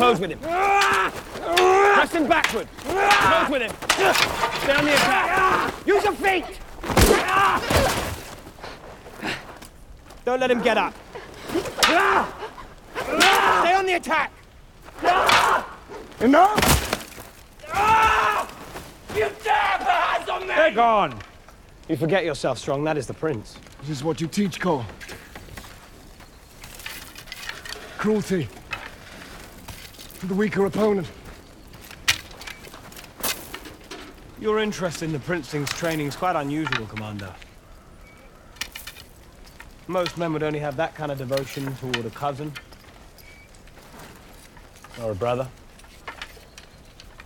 Close with him. Press him backward. Close with him. Stay on the attack. Use your feet. Don't let him get up. Stay on the attack. Enough! You dare put hands on me! They're gone. You forget yourself, Strong. That is the prince. This is what you teach, Cole. Cruelty. The weaker opponent. Your interest in the Princeling's training is quite unusual, Commander. Most men would only have that kind of devotion toward a cousin. Or a brother.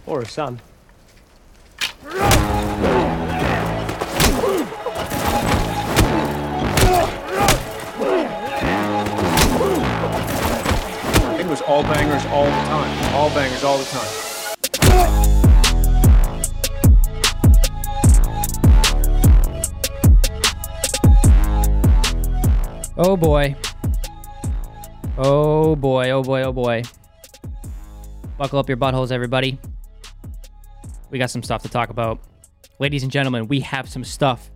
Or a son. All bangers all the time. All bangers all the time. Oh boy. Oh boy, oh boy, oh boy. Buckle up your buttholes, everybody. We got some stuff to talk about. Ladies and gentlemen, we have some stuff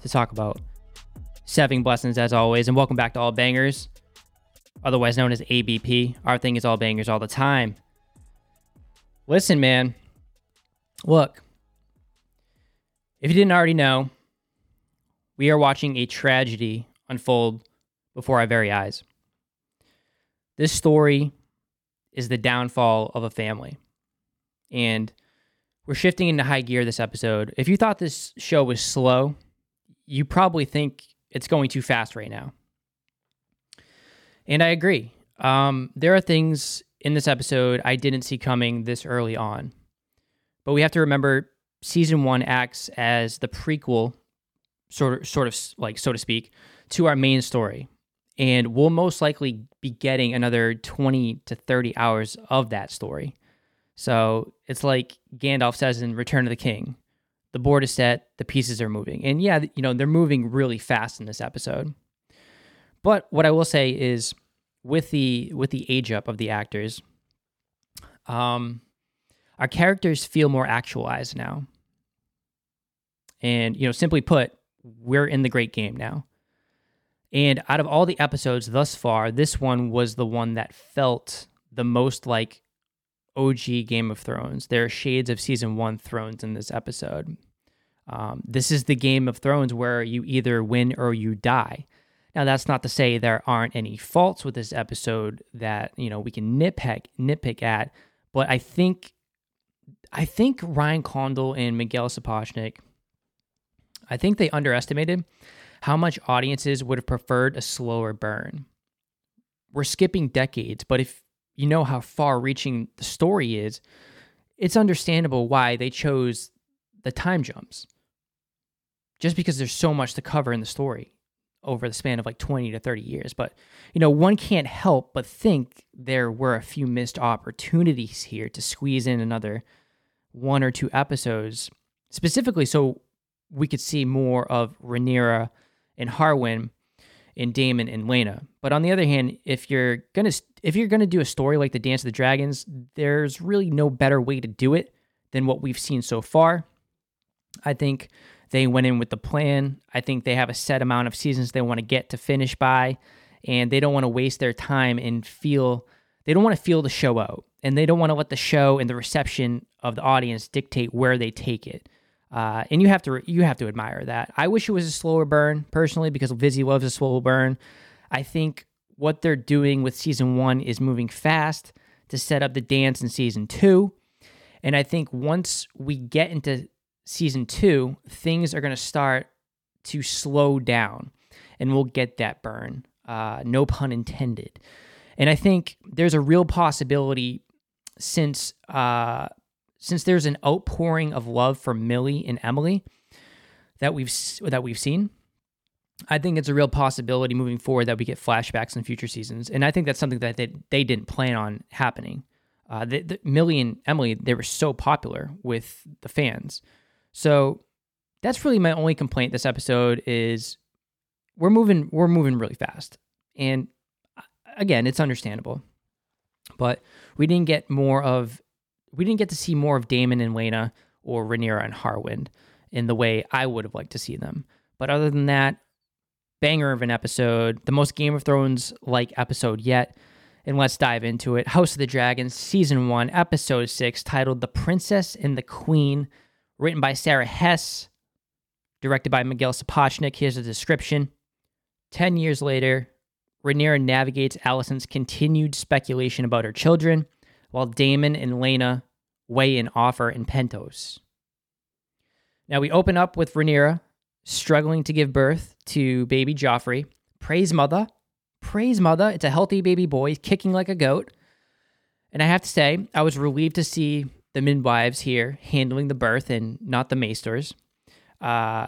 to talk about. Seven blessings as always, and welcome back to All Bangers, otherwise known as ABP. Our thing is All Bangers all the time. Listen, man. Look, if you didn't already know, we are watching a tragedy unfold before our very eyes. This story is the downfall of a family. And we're shifting into high gear this episode. If you thought this show was slow, you probably think it's going too fast right now. And I agree. Um, there are things in this episode I didn't see coming this early on. But we have to remember season one acts as the prequel, sort of, sort of like so to speak, to our main story. And we'll most likely be getting another 20 to 30 hours of that story. So it's like Gandalf says in Return of the King the board is set, the pieces are moving. And yeah, you know, they're moving really fast in this episode. But what I will say is with the with the age up of the actors, um our characters feel more actualized now. And, you know, simply put, we're in the great game now. And out of all the episodes thus far, this one was the one that felt the most like OG Game of Thrones. There are shades of season one Thrones in this episode. Um, this is the Game of Thrones where you either win or you die. Now, that's not to say there aren't any faults with this episode that you know we can nitpick nitpick at, but I think I think Ryan Condal and Miguel Sapochnik, I think they underestimated how much audiences would have preferred a slower burn. We're skipping decades, but if you know how far reaching the story is, it's understandable why they chose the time jumps. Just because there's so much to cover in the story over the span of like 20 to 30 years. But, you know, one can't help but think there were a few missed opportunities here to squeeze in another one or two episodes, specifically so we could see more of Rhaenyra and Harwin and Daemon and Laena. But on the other hand, if you're gonna if you're gonna do a story like the Dance of the Dragons, there's really no better way to do it than what we've seen so far. I think they went in with the plan. I think they have a set amount of seasons they want to get to finish by, and they don't want to waste their time and feel they don't want to feel the show out, and they don't want to let the show and the reception of the audience dictate where they take it. Uh, and you have to you have to admire that. I wish it was a slower burn personally because Vizzy loves a slow burn. I think what they're doing with season one is moving fast to set up the dance in season two, and I think once we get into season two, things are going to start to slow down, and we'll get that burn. Uh, no pun intended. And I think there's a real possibility since uh, since there's an outpouring of love for Millie and Emily that we've that we've seen, I think it's a real possibility moving forward that we get flashbacks in future seasons, and I think that's something that they, they didn't plan on happening. Uh, the, the, Millie and Emily they were so popular with the fans, so that's really my only complaint this episode is we're moving we're moving really fast, and uh, again, it's understandable. But we didn't get more of we didn't get to see more of Daemon and Laena or Rhaenyra and Harwin in the way I would have liked to see them. But other than that, banger of an episode, the most Game of Thrones like episode yet. And let's dive into it. House of the Dragons, Season 1, Episode 6, titled The Princess and the Queen, written by Sara Hess, directed by Miguel Sapochnik. Here's the description. Ten years later, Rhaenyra navigates Alicent's continued speculation about her children, while Daemon and Laena weigh an offer in Pentos. Now we open up with Rhaenyra struggling to give birth to baby Joffrey. Praise mother, Praise mother. It's a healthy baby boy, kicking like a goat. And I have to say, I was relieved to see the midwives here handling the birth and not the maesters. Uh,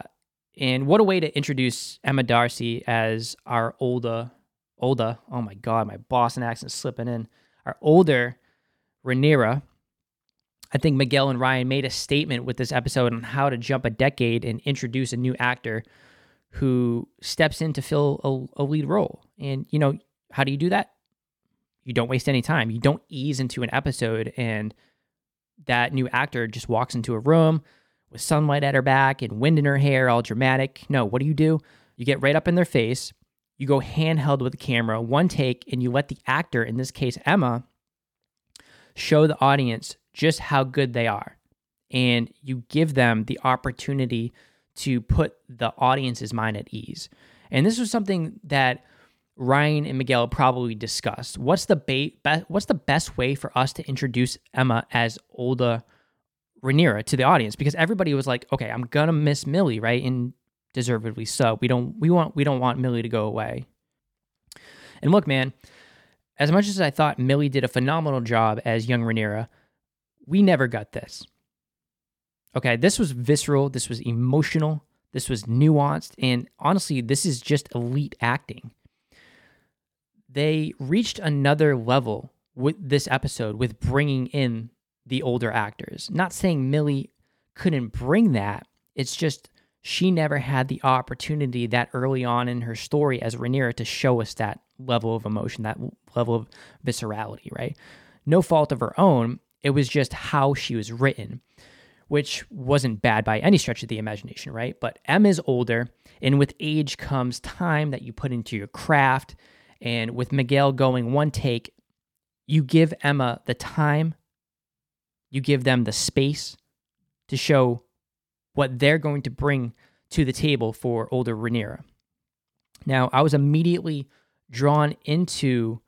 and what a way to introduce Emma D'Arcy as our older, older, oh my God, my Boston accent slipping in, our older Rhaenyra. I think Miguel and Ryan made a statement with this episode on how to jump a decade and introduce a new actor who steps in to fill a, a lead role. And, you know, how do you do that? You don't waste any time. You don't ease into an episode and that new actor just walks into a room with sunlight at her back and wind in her hair, all dramatic. No, what do you do? You get right up in their face, you go handheld with the camera, one take, and you let the actor, in this case Emma, show the audience just how good they are. And you give them the opportunity to put the audience's mind at ease. And this was something that Ryan and Miguel probably discussed. What's the ba- be- what's the best way for us to introduce Emma as Olda Rhaenyra to the audience? Because everybody was like, "Okay, I'm gonna miss Millie, right?" And deservedly so. We don't we want we don't want Millie to go away. And look, man, as much as I thought Millie did a phenomenal job as young Rhaenyra, we never got this. Okay, this was visceral, this was emotional, this was nuanced, and honestly, this is just elite acting. They reached another level with this episode with bringing in the older actors. Not saying Millie couldn't bring that, it's just she never had the opportunity that early on in her story as Rhaenyra to show us that level of emotion, that level of viscerality, right? No fault of her own. It was just how she was written which wasn't bad by any stretch of the imagination, right? But M is older, and with age comes time that you put into your craft. And with Miguel going one take, you give Emma the time, you give them the space to show what they're going to bring to the table for older Rhaenyra. Now, I was immediately drawn into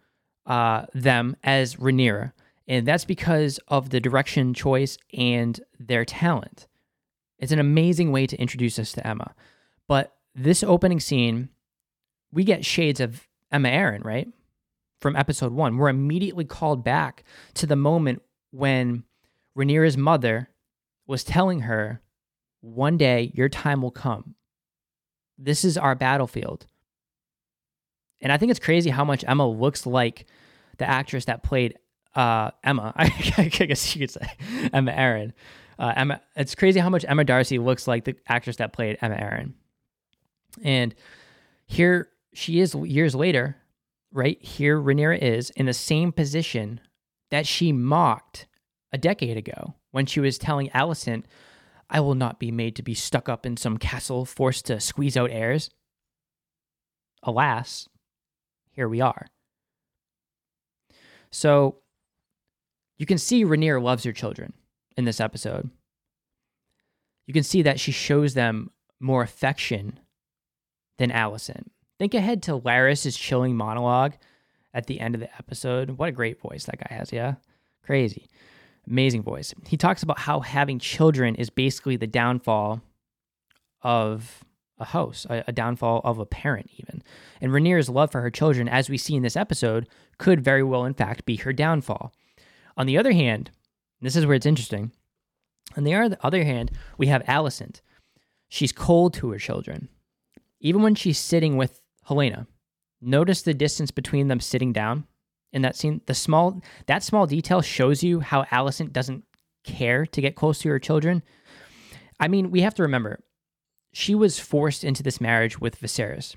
uh, them as Rhaenyra and that's because of the direction choice and their talent. It's an amazing way to introduce us to Emma. But this opening scene, we get shades of Aemma Arryn, right? From episode one. We're immediately called back to the moment when Rhaenyra's mother was telling her, one day your time will come. This is our battlefield. And I think it's crazy how much Emma looks like the actress that played uh, Emma, I, guess you could say Aemma Arryn. Uh, Emma, it's crazy how much Emma D'Arcy looks like the actress that played Aemma Arryn. And here she is years later, right? Here Rhaenyra is in the same position that she mocked a decade ago when she was telling Alicent, I will not be made to be stuck up in some castle forced to squeeze out heirs. Alas, here we are. So you can see Rhaenyra loves her children in this episode. You can see that she shows them more affection than Alicent. Think ahead to Larys's chilling monologue at the end of the episode. What a great voice that guy has, yeah? Crazy. Amazing voice. He talks about how having children is basically the downfall of a house, a, a, downfall of a parent, even. And Rhaenyra's love for her children, as we see in this episode, could very well, in fact, be her downfall. On the other hand, this is where it's interesting. On the other hand, we have Alicent. She's cold to her children. Even when she's sitting with Helaena, notice the distance between them sitting down in that scene. The small that small detail shows you how Alicent doesn't care to get close to her children. I mean, we have to remember, she was forced into this marriage with Viserys.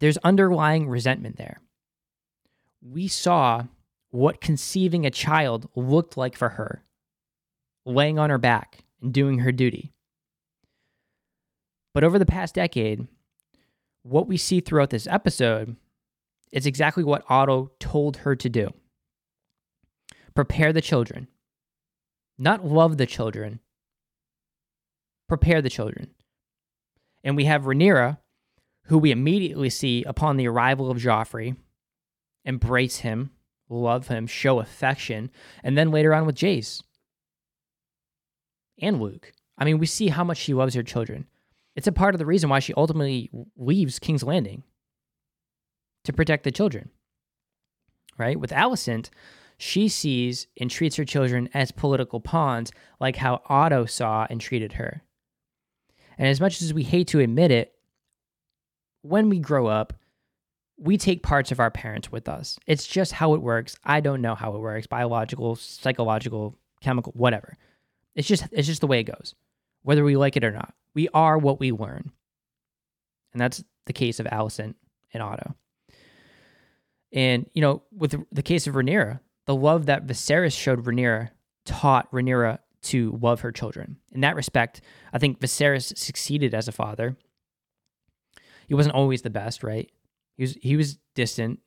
There's underlying resentment there. We saw what conceiving a child looked like for her, laying on her back and doing her duty. But over the past decade, what we see throughout this episode is exactly what Otto told her to do prepare the children, not love the children, prepare the children. And we have Rhaenyra, who we immediately see upon the arrival of Joffrey, embrace him, love him, show affection, and then later on with Jace and Luke. I mean, we see how much she loves her children. It's a part of the reason why she ultimately leaves King's Landing to protect the children. Right? With Alicent, she sees and treats her children as political pawns, like how Otto saw and treated her. And as much as we hate to admit it, when we grow up, we take parts of our parents with us. It's just how it works. I don't know how it works, biological, psychological, chemical, whatever. It's just it's just the way it goes. Whether we like it or not. We are what we learn. And that's the case of Alicent and Otto. And, you know, with the case of Rhaenyra, the love that Viserys showed Rhaenyra taught Rhaenyra to love her children. In that respect, I think Viserys succeeded as a father. He wasn't always the best, right? He was he was distant,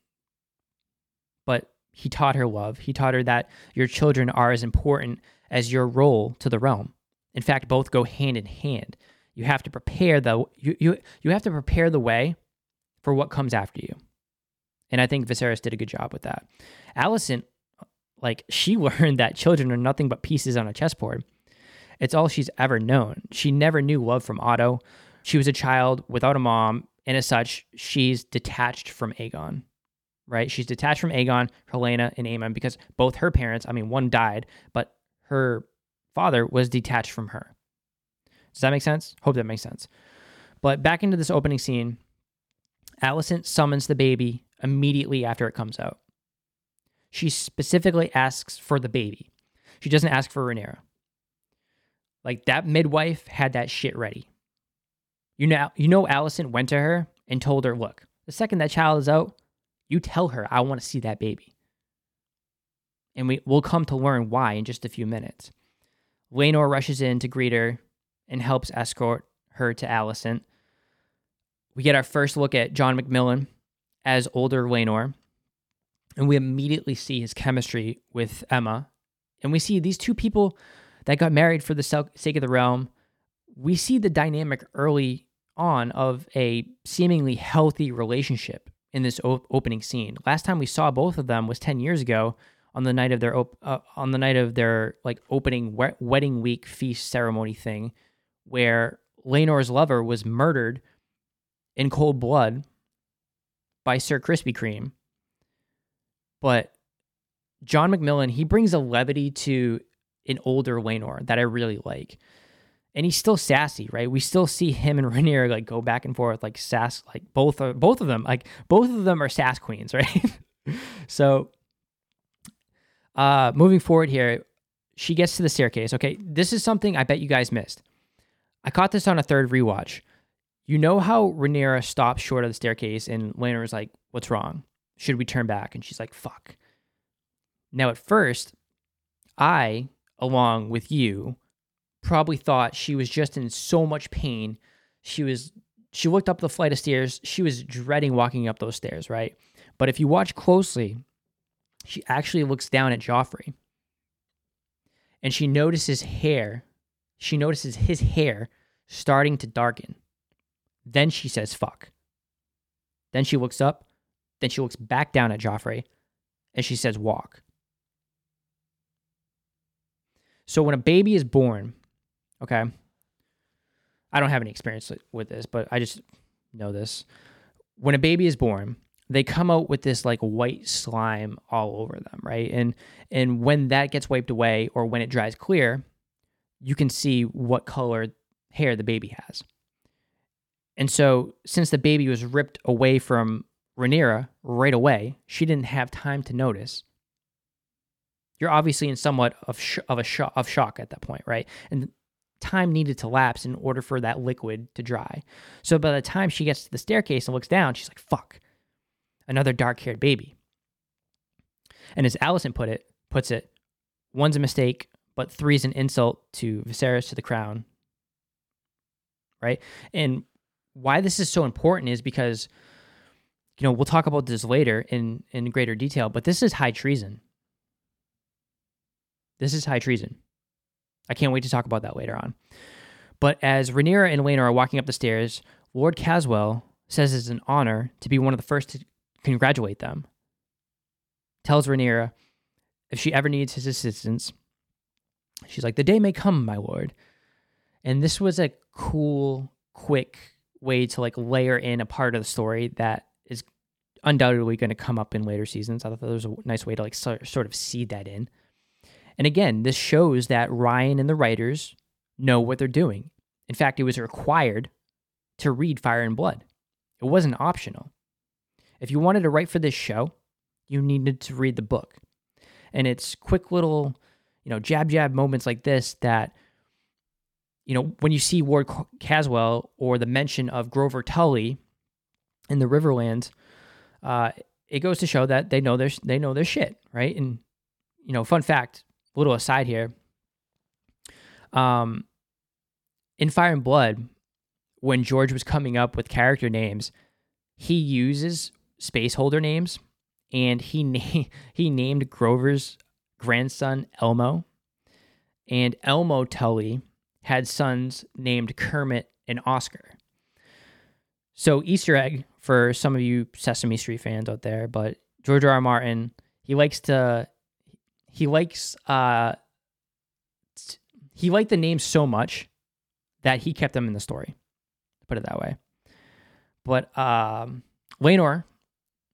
but he taught her love. He taught her that your children are as important as your role to the realm. In fact, both go hand in hand. You have to prepare the you you, you have to prepare the way for what comes after you. And I think Viserys did a good job with that. Alicent, like she learned that children are nothing but pieces on a chessboard. It's all she's ever known. She never knew love from Otto. She was a child without a mom, and as such, she's detached from Aegon. Right? She's detached from Aegon, Helaena, and Aemond because both her parents, I mean, one died, but her father was detached from her. Does that make sense? Hope that makes sense. But back into this opening scene, Alicent summons the baby immediately after it comes out. She specifically asks for the baby. She doesn't ask for Rhaenyra. Like that midwife had that shit ready. You know, you know, Alicent went to her and told her, "Look, the second that child is out, you tell her I want to see that baby." And we will come to learn why in just a few minutes. Laenor rushes in to greet her and helps escort her to Alicent. We get our first look at John Macmillan as older Laenor, and we immediately see his chemistry with Emma. And we see these two people that got married for the sake of the realm. We see the dynamic early on of a seemingly healthy relationship in this op- opening scene. Last time we saw both of them was 10 years ago on the night of their op- uh, on the night of their like opening we- wedding week feast ceremony thing where Laenor's lover was murdered in cold blood by Sir Krispy Kreme. But John Macmillan, he brings a levity to an older Laenor that I really like. And he's still sassy, right? We still see him and Rhaenyra like go back and forth, like sass, like both are both of them, like both of them are sass queens, right? so uh moving forward here, she gets to the staircase. Okay, this is something I bet you guys missed. I caught this on a third rewatch. You know how Rhaenyra stops short of the staircase and Laenor is like, "What's wrong? Should we turn back?" And she's like, "Fuck." Now, at first, I, along with you, probably thought she was just in so much pain. She was she looked up the flight of stairs. She was dreading walking up those stairs, right? But if you watch closely, she actually looks down at Joffrey. And she notices hair. She notices his hair starting to darken. Then she says, fuck. Then she looks up. Then she looks back down at Joffrey and she says, walk. So when a baby is born, okay, I don't have any experience with this, but I just know this. When a baby is born, they come out with this like white slime all over them, right? And and when that gets wiped away or when it dries clear, you can see what color hair the baby has. And so, since the baby was ripped away from Rhaenyra right away, she didn't have time to notice. You're obviously in somewhat of sh- of a of shock at that point, right? And time needed to lapse in order for that liquid to dry. So by the time she gets to the staircase and looks down, she's like, "Fuck, another dark-haired baby." And as Alicent put it, puts it, one's a mistake, but three is an insult to Viserys to the crown. Right? And why this is so important is because you know, we'll talk about this later in in greater detail, but this is high treason. This is high treason. I can't wait to talk about that later on. But as Rhaenyra and Laenor are walking up the stairs, Lord Caswell says it's an honor to be one of the first to congratulate them. Tells Rhaenyra if she ever needs his assistance, she's like, "The day may come, my lord." And this was a cool, quick way to like layer in a part of the story that is undoubtedly going to come up in later seasons. I thought that was a nice way to like sort of seed that in. And again, this shows that Ryan and the writers know what they're doing. In fact, it was required to read Fire and Blood. It wasn't optional. If you wanted to write for this show, you needed to read the book. And it's quick little, you know, jab jab moments like this that, you know, when you see Lord Caswell or the mention of Grover Tully in the Riverlands, uh, it goes to show that they know their they know their shit, right? And you know, fun fact, little aside here. Um, in Fire and Blood, when George was coming up with character names, he uses space holder names, and he na- he named Grover's grandson Elmo, and Elmo Tully had sons named Kermit and Oscar. So Easter egg for some of you Sesame Street fans out there, but George R. R. Martin he likes to he likes uh he liked the names so much that he kept them in the story. Put it that way. But um Laenor,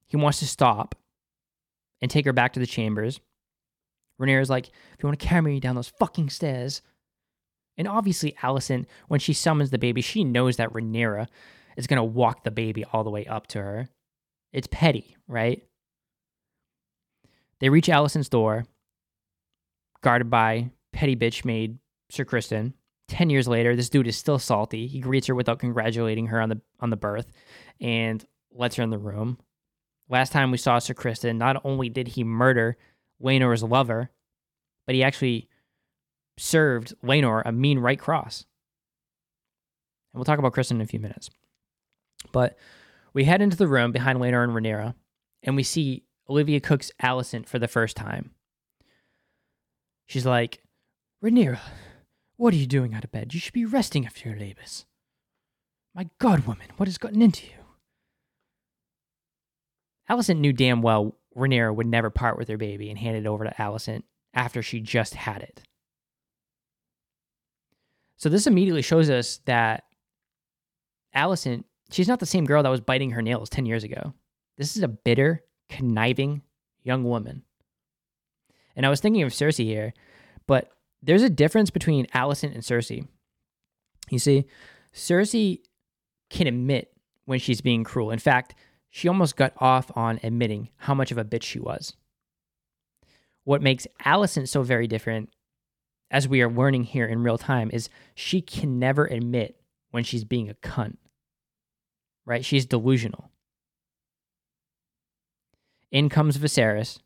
he wants to stop and take her back to the chambers. Is like, if you want to carry me down those fucking stairs. And obviously, Alicent, when she summons the baby, she knows that Rhaenyra is going to walk the baby all the way up to her. It's petty, right? They reach Alicent's door, guarded by petty bitch maid Sir Criston. Ten years later, this dude is still salty. He greets her without congratulating her on the on the birth, and lets her in the room. Last time we saw Sir Criston, not only did he murder Laenor's lover, but he actually served Laenor a mean right cross. And we'll talk about Criston in a few minutes. But we head into the room behind Laenor and Rhaenyra, and we see Olivia Cooke's Alicent for the first time. She's like, Rhaenyra, what are you doing out of bed? You should be resting after your labors. My God, woman, what has gotten into you? Alicent knew damn well Rhaenyra would never part with her baby and hand it over to Alicent after she just had it. So this immediately shows us that Alicent She's not the same girl that was biting her nails 10 years ago. This is a bitter, conniving young woman. And I was thinking of Cersei here, but there's a difference between Alicent and Cersei. You see, Cersei can admit when she's being cruel. In fact, she almost got off on admitting how much of a bitch she was. What makes Alicent so very different, as we are learning here in real time, is she can never admit when she's being a cunt right? She's delusional. In comes Viserys,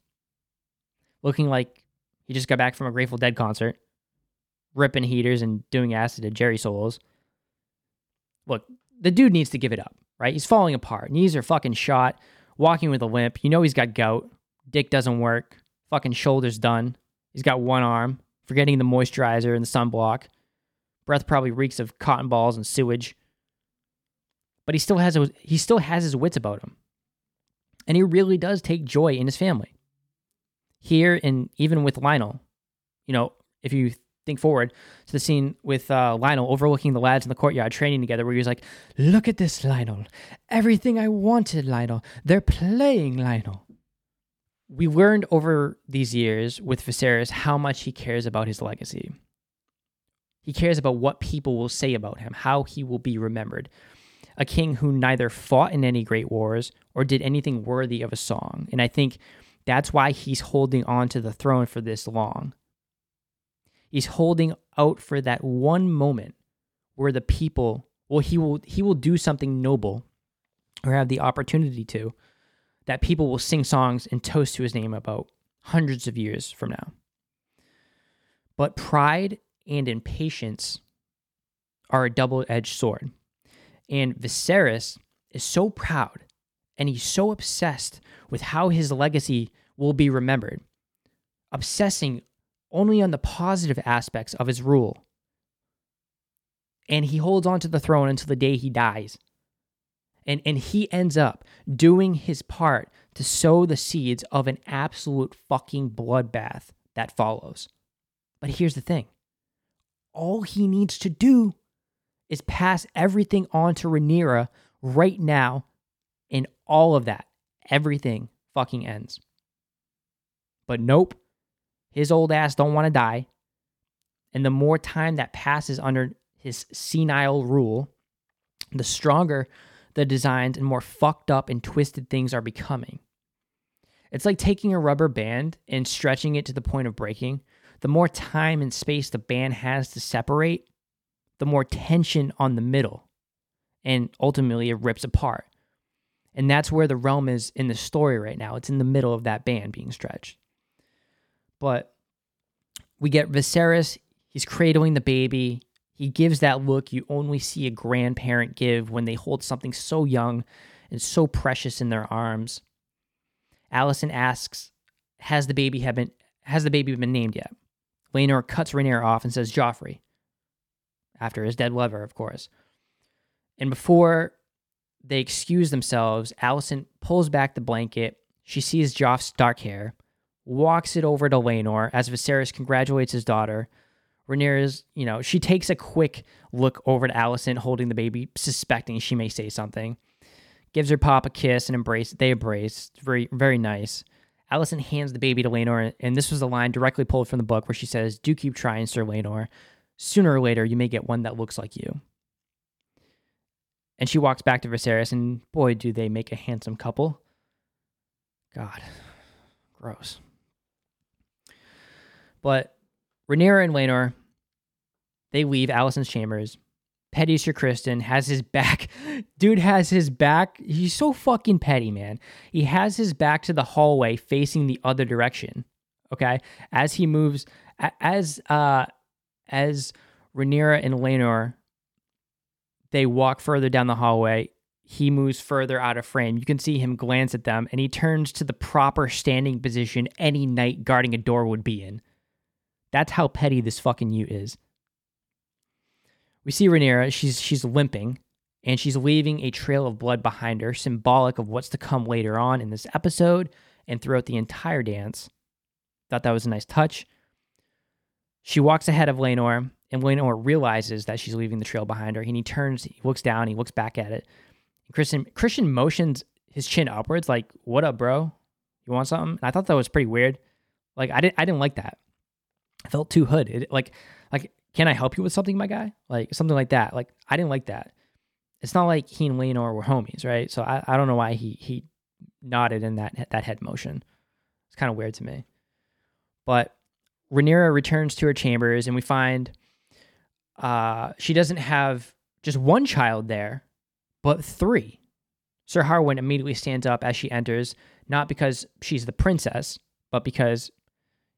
looking like he just got back from a Grateful Dead concert, ripping heaters and doing acid to Jerry solos. Look, the dude needs to give it up, right? He's falling apart. Knees are fucking shot, walking with a limp. You know he's got gout. Dick doesn't work. Fucking shoulders done. He's got one arm, forgetting the moisturizer and the sunblock. Breath probably reeks of cotton balls and sewage but he still has he still has his wits about him. And he really does take joy in his family. Here and even with Lionel, you know, if you think forward to the scene with uh, Lyonel overlooking the lads in the courtyard training together, where he was like, "Look at this, Lionel! Everything I wanted, Lionel! They're playing Lionel!" We learned over these years with Viserys how much he cares about his legacy. He cares about what people will say about him, how he will be remembered a king who neither fought in any great wars or did anything worthy of a song. And I think that's why he's holding on to the throne for this long. He's holding out for that one moment where the people, well, he will he will do something noble or have the opportunity to, that people will sing songs and toast to his name about hundreds of years from now. But pride and impatience are a double edged sword. And Viserys is so proud and he's so obsessed with how his legacy will be remembered, obsessing only on the positive aspects of his rule. And he holds on to the throne until the day he dies. And, and he ends up doing his part to sow the seeds of an absolute fucking bloodbath that follows. But here's the thing all he needs to do is pass everything on to Rhaenyra right now, and all of that, everything fucking ends. But nope, his old ass don't want to die. And the more time that passes under his senile rule, the stronger the designs and more fucked up and twisted things are becoming. It's like taking a rubber band and stretching it to the point of breaking. The more time and space the band has to separate, the more tension on the middle. And ultimately, it rips apart. And that's where the realm is in the story right now. It's in the middle of that band being stretched. But we get Viserys, he's cradling the baby. He gives that look you only see a grandparent give when they hold something so young and so precious in their arms. Alicent asks, "Has the baby have been has the baby been named yet?" Laenor cuts Rhaenyra off and says, "Joffrey." After his dead lover, of course. And before they excuse themselves, Alicent pulls back the blanket. She sees Joff's dark hair, walks it over to Laenor as Viserys congratulates his daughter. Rhaenyra's, you know, she takes a quick look over to Alicent holding the baby, suspecting she may say something. Gives her pop a kiss and embrace. They embrace. It's very, very nice. Alicent hands the baby to Laenor, and this was a line directly pulled from the book where she says, Do keep trying, Sir Laenor. Sooner or later, you may get one that looks like you. And she walks back to Viserys, and boy, do they make a handsome couple. God, gross. But Rhaenyra and Laenor, they leave Alicent's chambers. Petty Sir Criston has his back. Dude has his back. He's so fucking petty, man. He has his back to the hallway facing the other direction. Okay? As he moves as uh as Rhaenyra and Laenor they walk further down the hallway, he moves further out of frame. You can see him glance at them and he turns to the proper standing position any knight guarding a door would be in. That's how petty this fucking you is. We see Rhaenyra, she's she's limping and she's leaving a trail of blood behind her, symbolic of what's to come later on in this episode and throughout the entire dance. Thought that was a nice touch. She walks ahead of Laenor, and Laenor realizes that she's leaving the trail behind her, and he turns, he looks down, he looks back at it. And Criston Criston motions his chin upwards, like, "What up, bro? You want something?" And I thought that was pretty weird. Like, I didn't, I didn't like that. I felt too hood. It, like, like, can I help you with something, my guy? Like something like that. Like, I didn't like that. It's not like he and Laenor were homies, right? So I, I don't know why he he nodded in that that head motion. It's kind of weird to me. But Rhaenyra returns to her chambers, and we find uh, she doesn't have just one child there, but three. Sir Harwin immediately stands up as she enters, not because she's the princess, but because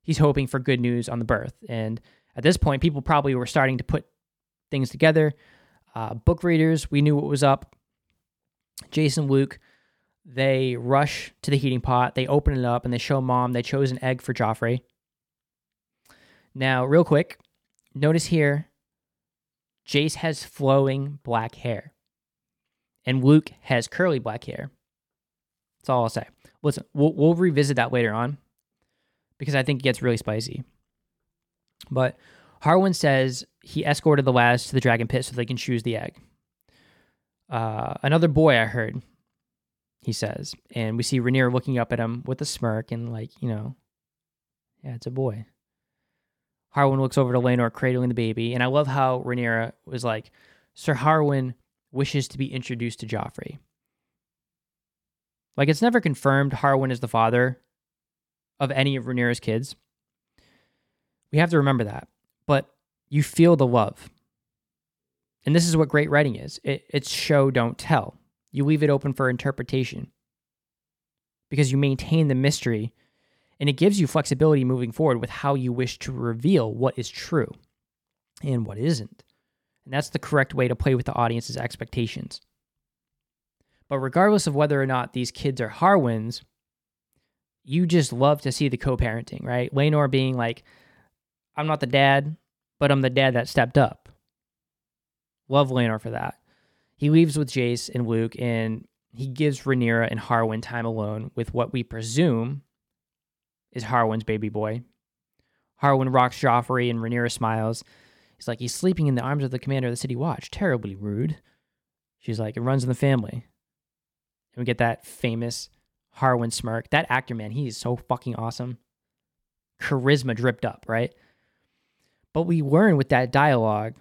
he's hoping for good news on the birth. And at this point, people probably were starting to put things together. Uh, book readers, we knew what was up. Jason, Luke, they rush to the heating pot, they open it up, and they show mom they chose an egg for Joffrey. Now, real quick, notice here Jace has flowing black hair, and Luke has curly black hair. That's all I'll say. Listen, we'll, we'll revisit that later on because I think it gets really spicy. But Harwin says he escorted the lads to the dragon pit so they can choose the egg. Uh, another boy, I heard, he says. And we see Rhaenyra looking up at him with a smirk and, like, you know, yeah, it's a boy. Harwin looks over to Laenor cradling the baby, and I love how Rhaenyra was like, Sir Harwin wishes to be introduced to Joffrey. Like, it's never confirmed Harwin is the father of any of Rhaenyra's kids. We have to remember that. But you feel the love. And this is what great writing is it, it's show, don't tell. You leave it open for interpretation because you maintain the mystery And it gives you flexibility moving forward with how you wish to reveal what is true and what isn't. And that's the correct way to play with the audience's expectations. But regardless of whether or not these kids are Harwins, you just love to see the co parenting, right? Laenor being like, I'm not the dad, but I'm the dad that stepped up. Love Laenor for that. He leaves with Jace and Luke, and he gives Rhaenyra and Harwin time alone with what we presume is Harwin's baby boy. Harwin rocks Joffrey, and Rhaenyra smiles. He's like, he's sleeping in the arms of the commander of the city watch. Terribly rude. She's like, it runs in the family. And we get that famous Harwin smirk. That actor, man, he is so fucking awesome. Charisma dripped up, right? But we learn with that dialogue,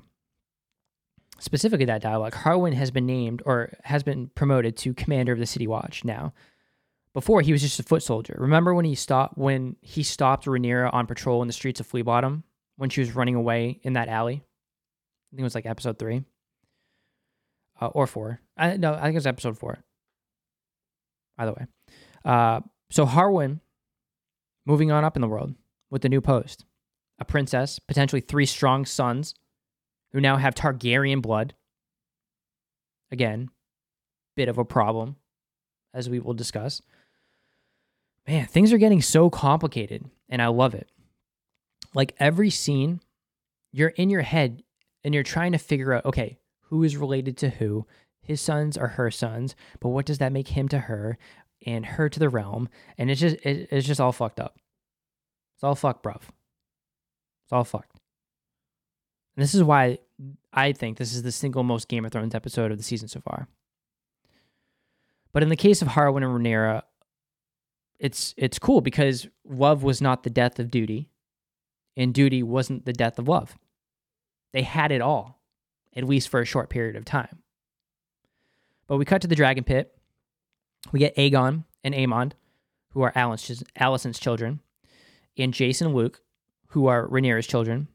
specifically that dialogue, Harwin has been named or has been promoted to commander of the City Watch now. Before he was just a foot soldier. Remember when he stopped when he stopped Rhaenyra on patrol in the streets of Flea Bottom when she was running away in that alley? I think it was like episode three uh, or four. I no, I think it was episode four. Either way, uh, so Harwin moving on up in the world with the new post a princess, potentially three strong sons who now have Targaryen blood. Again, bit of a problem, as we will discuss. Man, things are getting so complicated, and I love it. Like every scene, you're in your head and you're trying to figure out okay, who is related to who? His sons are her sons, but what does that make him to her and her to the realm? And it's just it, it's just all fucked up. It's all fucked, bruv. It's all fucked. And this is why I think this is the single most Game of Thrones episode of the season so far. But in the case of Harwin and Rhaenyra, it's it's cool because love was not the death of duty, and duty wasn't the death of love. They had it all, at least for a short period of time. But we cut to the dragon pit. We get Aegon and Aemond, who are Alicent's children, and Jason and Luke, who are Rhaenyra's children.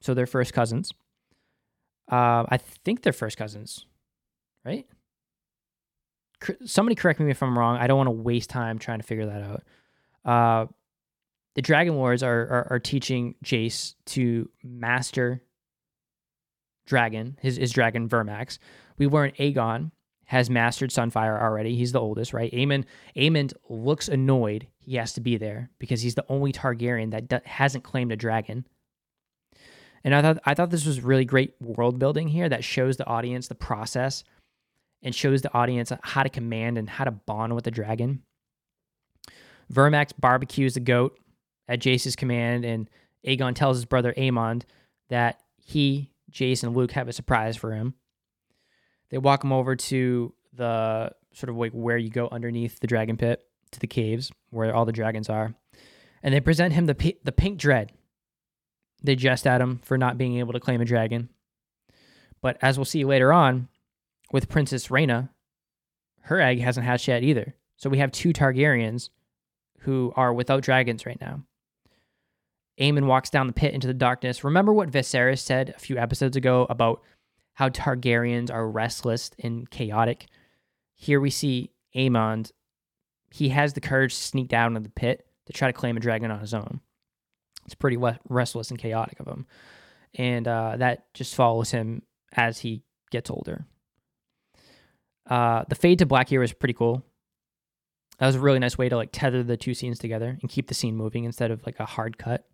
So they're first cousins. Uh, I think they're first cousins, right? Somebody correct me if I'm wrong. I don't want to waste time trying to figure that out. Uh, the Dragon Lords are, are, are teaching Jace to master dragon, his, his dragon Vermax. We learn Aegon has mastered Sunfyre already. He's the oldest, right? Aemond, Aemond looks annoyed he has to be there because he's the only Targaryen that do- hasn't claimed a dragon. And I thought I thought this was really great world building here that shows the audience the process and shows the audience how to command and how to bond with the dragon. Vermax barbecues the goat at Jace's command, and Aegon tells his brother Aemond that he, Jace, and Luke have a surprise for him. They walk him over to the sort of like where you go underneath the dragon pit to the caves where all the dragons are, and they present him the p- the pink dread. They jest at him for not being able to claim a dragon, but as we'll see later on, with Princess Rhaena, her egg hasn't hatched yet either. So we have two Targaryens who are without dragons right now. Aemond walks down the pit into the darkness. Remember what Viserys said a few episodes ago about how Targaryens are restless and chaotic. Here we see Aemond. He has the courage to sneak down into the pit to try to claim a dragon on his own. It's pretty restless and chaotic of him. And uh, that just follows him as he gets older. Uh, the fade to black here was pretty cool. That was a really nice way to like tether the two scenes together and keep the scene moving instead of like a hard cut.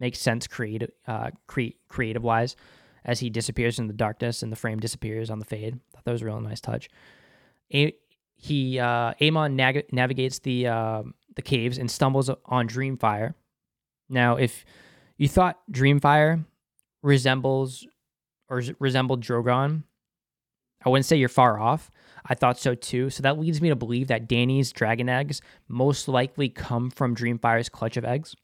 Makes sense creative, uh, cre- creative wise as he disappears in the darkness and the frame disappears on the fade. Thought that was a real nice touch. A- he uh, Aemond nag- navigates the uh, the caves and stumbles on Dreamfyre. Now, if you thought Dreamfyre resembles or resembled Drogon, I wouldn't say you're far off. I thought so too. So that leads me to believe that Danny's dragon eggs most likely come from Dreamfyre's clutch of eggs.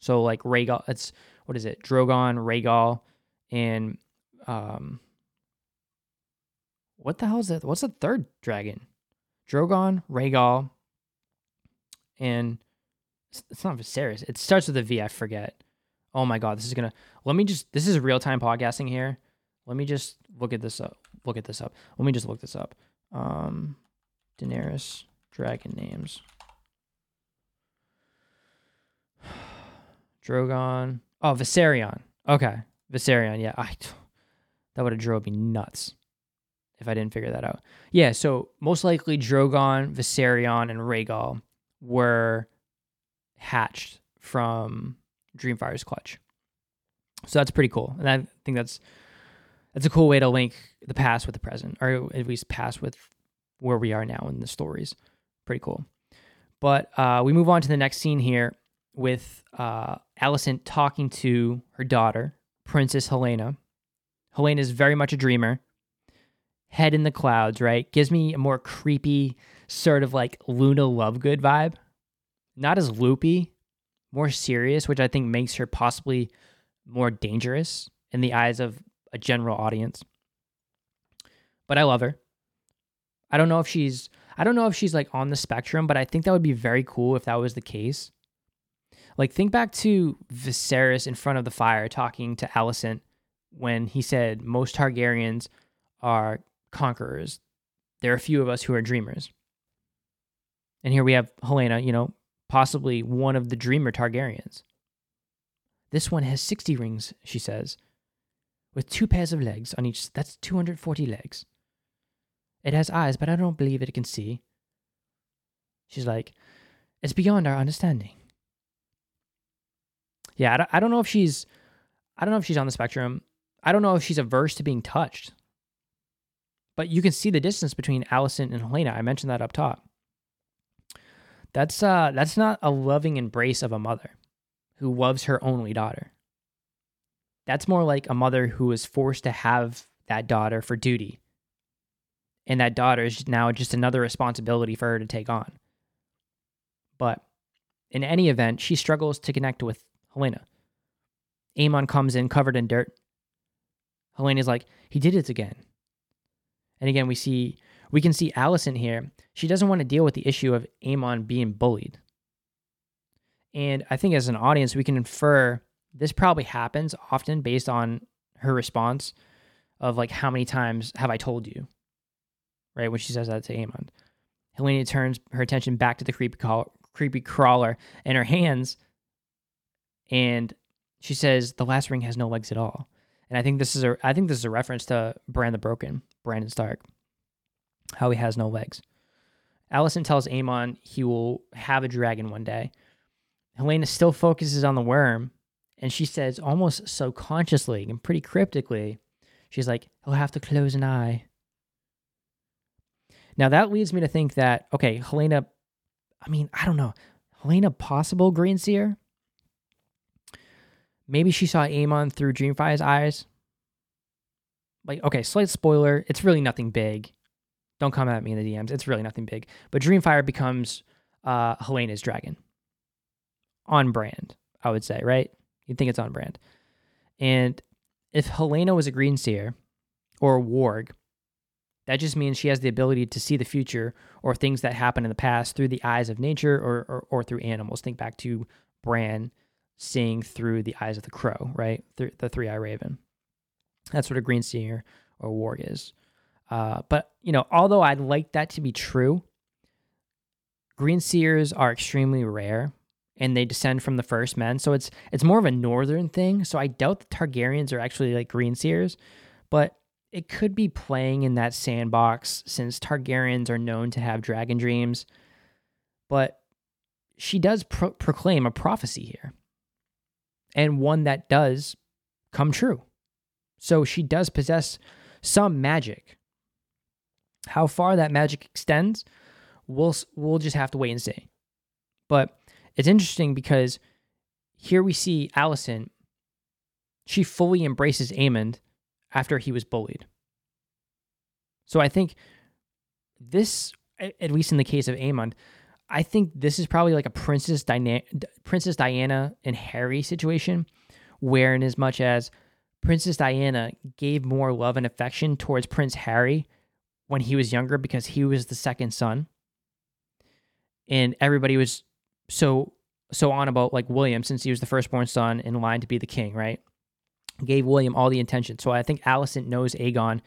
So like Rhaegal, it's what is it? Drogon, Rhaegal, and um, what the hell is that? What's the third dragon? Drogon, Rhaegal, and it's not Viserys. It starts with a V. I forget. Oh my god, this is gonna. Let me just. This is real time podcasting here. Let me just look at this up. Look at this up. Let me just look this up. Um, Daenerys dragon names. Drogon. Oh, Viserion. Okay, Viserion. Yeah, I that would have drove me nuts if I didn't figure that out. Yeah, so most likely Drogon, Viserion, and Rhaegal were hatched from Dreamfyre's clutch. So that's pretty cool, and I think that's that's a cool way to link the past with the present, or at least past with where we are now in the stories. Pretty cool. But uh, we move on to the next scene here with uh, Alicent talking to her daughter, Princess Helaena. Helaena is very much a dreamer, head in the clouds, right? Gives me a more creepy, sort of like Luna Lovegood vibe. Not as loopy, more serious, which I think makes her possibly more dangerous in the eyes of a general audience. But I love her. I don't know if she's I don't know if she's like on the spectrum, but I think that would be very cool if that was the case. Like think back to Viserys in front of the fire talking to Alicent when he said most Targaryens are conquerors. There are a few of us who are dreamers. And here we have Helaena, you know, possibly one of the dreamer Targaryens. This one has 60 rings, she says, with two pairs of legs on each. That's 240 legs. It has eyes, but I don't believe it can see. She's like, it's beyond our understanding. Yeah, I don't, I don't know if she's, I don't know if she's on the spectrum. I don't know if she's averse to being touched. But you can see the distance between Alicent and Helaena. I mentioned that up top. That's uh that's not a loving embrace of a mother who loves her only daughter. That's more like a mother who is forced to have that daughter for duty. And that daughter is now just another responsibility for her to take on. But in any event, she struggles to connect with Helaena. Aemond comes in covered in dirt. Helaena's like, he did it again. And again, we see we can see Alicent here. She doesn't want to deal with the issue of Aemond being bullied. And I think as an audience, we can infer this probably happens often based on her response of like, how many times have I told you? Right? When she says that to Aemond. Helaena turns her attention back to the creepy, call, creepy crawler in her hands. And she says, the last ring has no legs at all. And I think this is a I think this is a reference to Bran the Broken, Brandon Stark. How he has no legs. Alicent tells Aemond he will have a dragon one day. Helaena still focuses on the worm, and she says almost subconsciously and pretty cryptically, she's like, he'll have to close an eye. Now that leads me to think that, okay, Helaena, I mean, I don't know. Helaena possible green seer? Maybe she saw Aemond through Dreamfyre's eyes. Like, okay, slight spoiler, it's really nothing big. Don't come at me in the DMs. It's really nothing big. But Dreamfyre becomes uh, Helaena's dragon on brand, I would say, right? You'd think it's on brand. And if Helaena was a green seer or a warg, that just means she has the ability to see the future or things that happen in the past through the eyes of nature or, or, or through animals. Think back to Bran seeing through the eyes of the crow, right? Th- the three eye raven. That's what a green seer or warg is. Uh, but, you know, although I'd like that to be true, green seers are extremely rare and they descend from the first men. So it's it's more of a northern thing. So I doubt the Targaryens are actually like green seers, but it could be playing in that sandbox since Targaryens are known to have dragon dreams. But she does pro- proclaim a prophecy here, and one that does come true. So she does possess some magic. How far that magic extends, we'll we'll just have to wait and see. But it's interesting because here we see Alicent. She fully embraces Aemond after he was bullied. So I think this, at least in the case of Aemond, I think this is probably like a Princess Diana, Princess Diana and Harry situation, where in as much as Princess Diana gave more love and affection towards Prince Harry when he was younger because he was the second son, and everybody was so so on about like William since he was the firstborn son in line to be the king, right? Gave William all the attention. So I think Alicent knows Aegon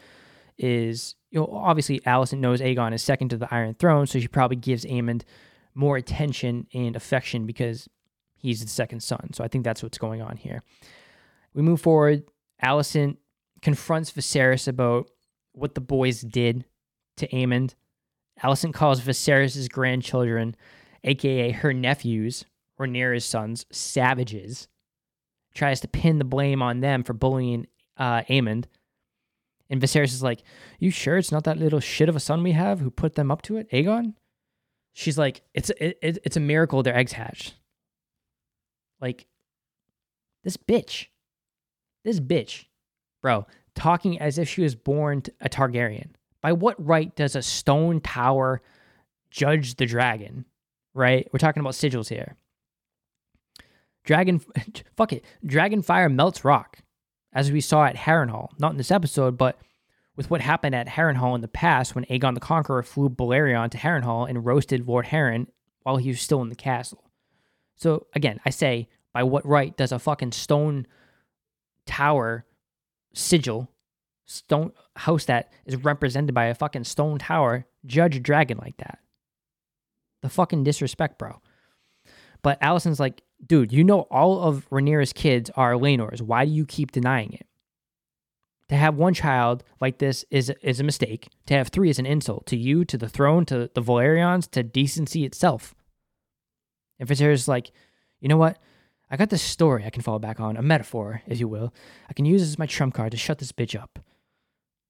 is you know obviously Alicent knows Aegon is second to the Iron Throne, so she probably gives Aemond more attention and affection because he's the second son. So I think that's what's going on here. We move forward. Alicent confronts Viserys about what the boys did to Aemond. Alicent calls Viserys' grandchildren, aka her nephews, Rhaenyra's sons, savages. Tries to pin the blame on them for bullying uh, Aemond. And Viserys is like, "You sure it's not that little shit of a son we have who put them up to it, Aegon?" She's like, "It's it, it, it's a miracle their eggs hatched." Like, this bitch, this bitch, bro, talking as if she was born a Targaryen. By what right does a stone tower judge the dragon? Right? We're talking about sigils here. Dragon, fuck it. Dragon fire melts rock, as we saw at Harrenhal. Not in this episode, but with what happened at Harrenhal in the past when Aegon the Conqueror flew Balerion to Harrenhal and roasted Lord Harren while he was still in the castle. So again, I say, by what right does a fucking stone tower sigil, stone house that is represented by a fucking stone tower, judge a dragon like that? The fucking disrespect, bro. But Alicent's like, dude, you know all of Rhaenyra's kids are Laenor's. Why do you keep denying it? To have one child like this is is a mistake. To have three is an insult to you, to the throne, to the Velaryons, to decency itself. It's just like, you know what? I got this story I can fall back on, a metaphor, if you will. I can use this as my trump card to shut this bitch up.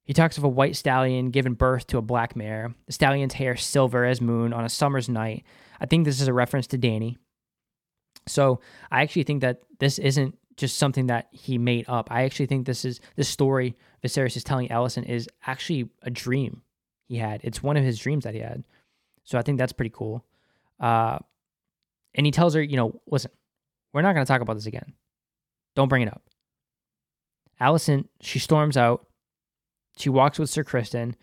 He talks of a white stallion giving birth to a black mare, the stallion's hair silver as moon on a summer's night. I think this is a reference to Dany. So I actually think that this isn't just something that he made up. I actually think this is this story Viserys is telling Alicent is actually a dream he had. It's one of his dreams that he had. So I think that's pretty cool. Uh, and he tells her, you know, listen, we're not going to talk about this again. Don't bring it up. Alicent, she storms out. She walks with Sir Criston.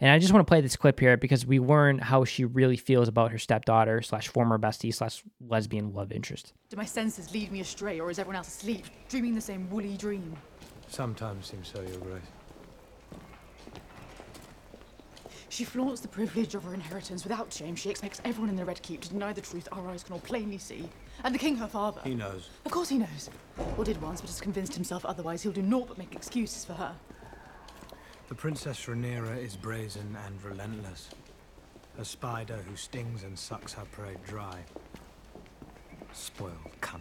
And I just want to play this clip here because we learn how she really feels about her stepdaughter slash former bestie slash lesbian love interest. Do my senses lead me astray, or is everyone else asleep, dreaming the same woolly dream? Sometimes seems so, Your Grace. She flaunts the privilege of her inheritance without shame. She expects everyone in the Red Keep to deny the truth our eyes can all plainly see. And the king, her father. He knows. Of course he knows. Or did once, but has convinced himself otherwise. He'll do naught but make excuses for her. The Princess Rhaenyra is brazen and relentless. A spider who stings and sucks her prey dry. Spoiled cunt.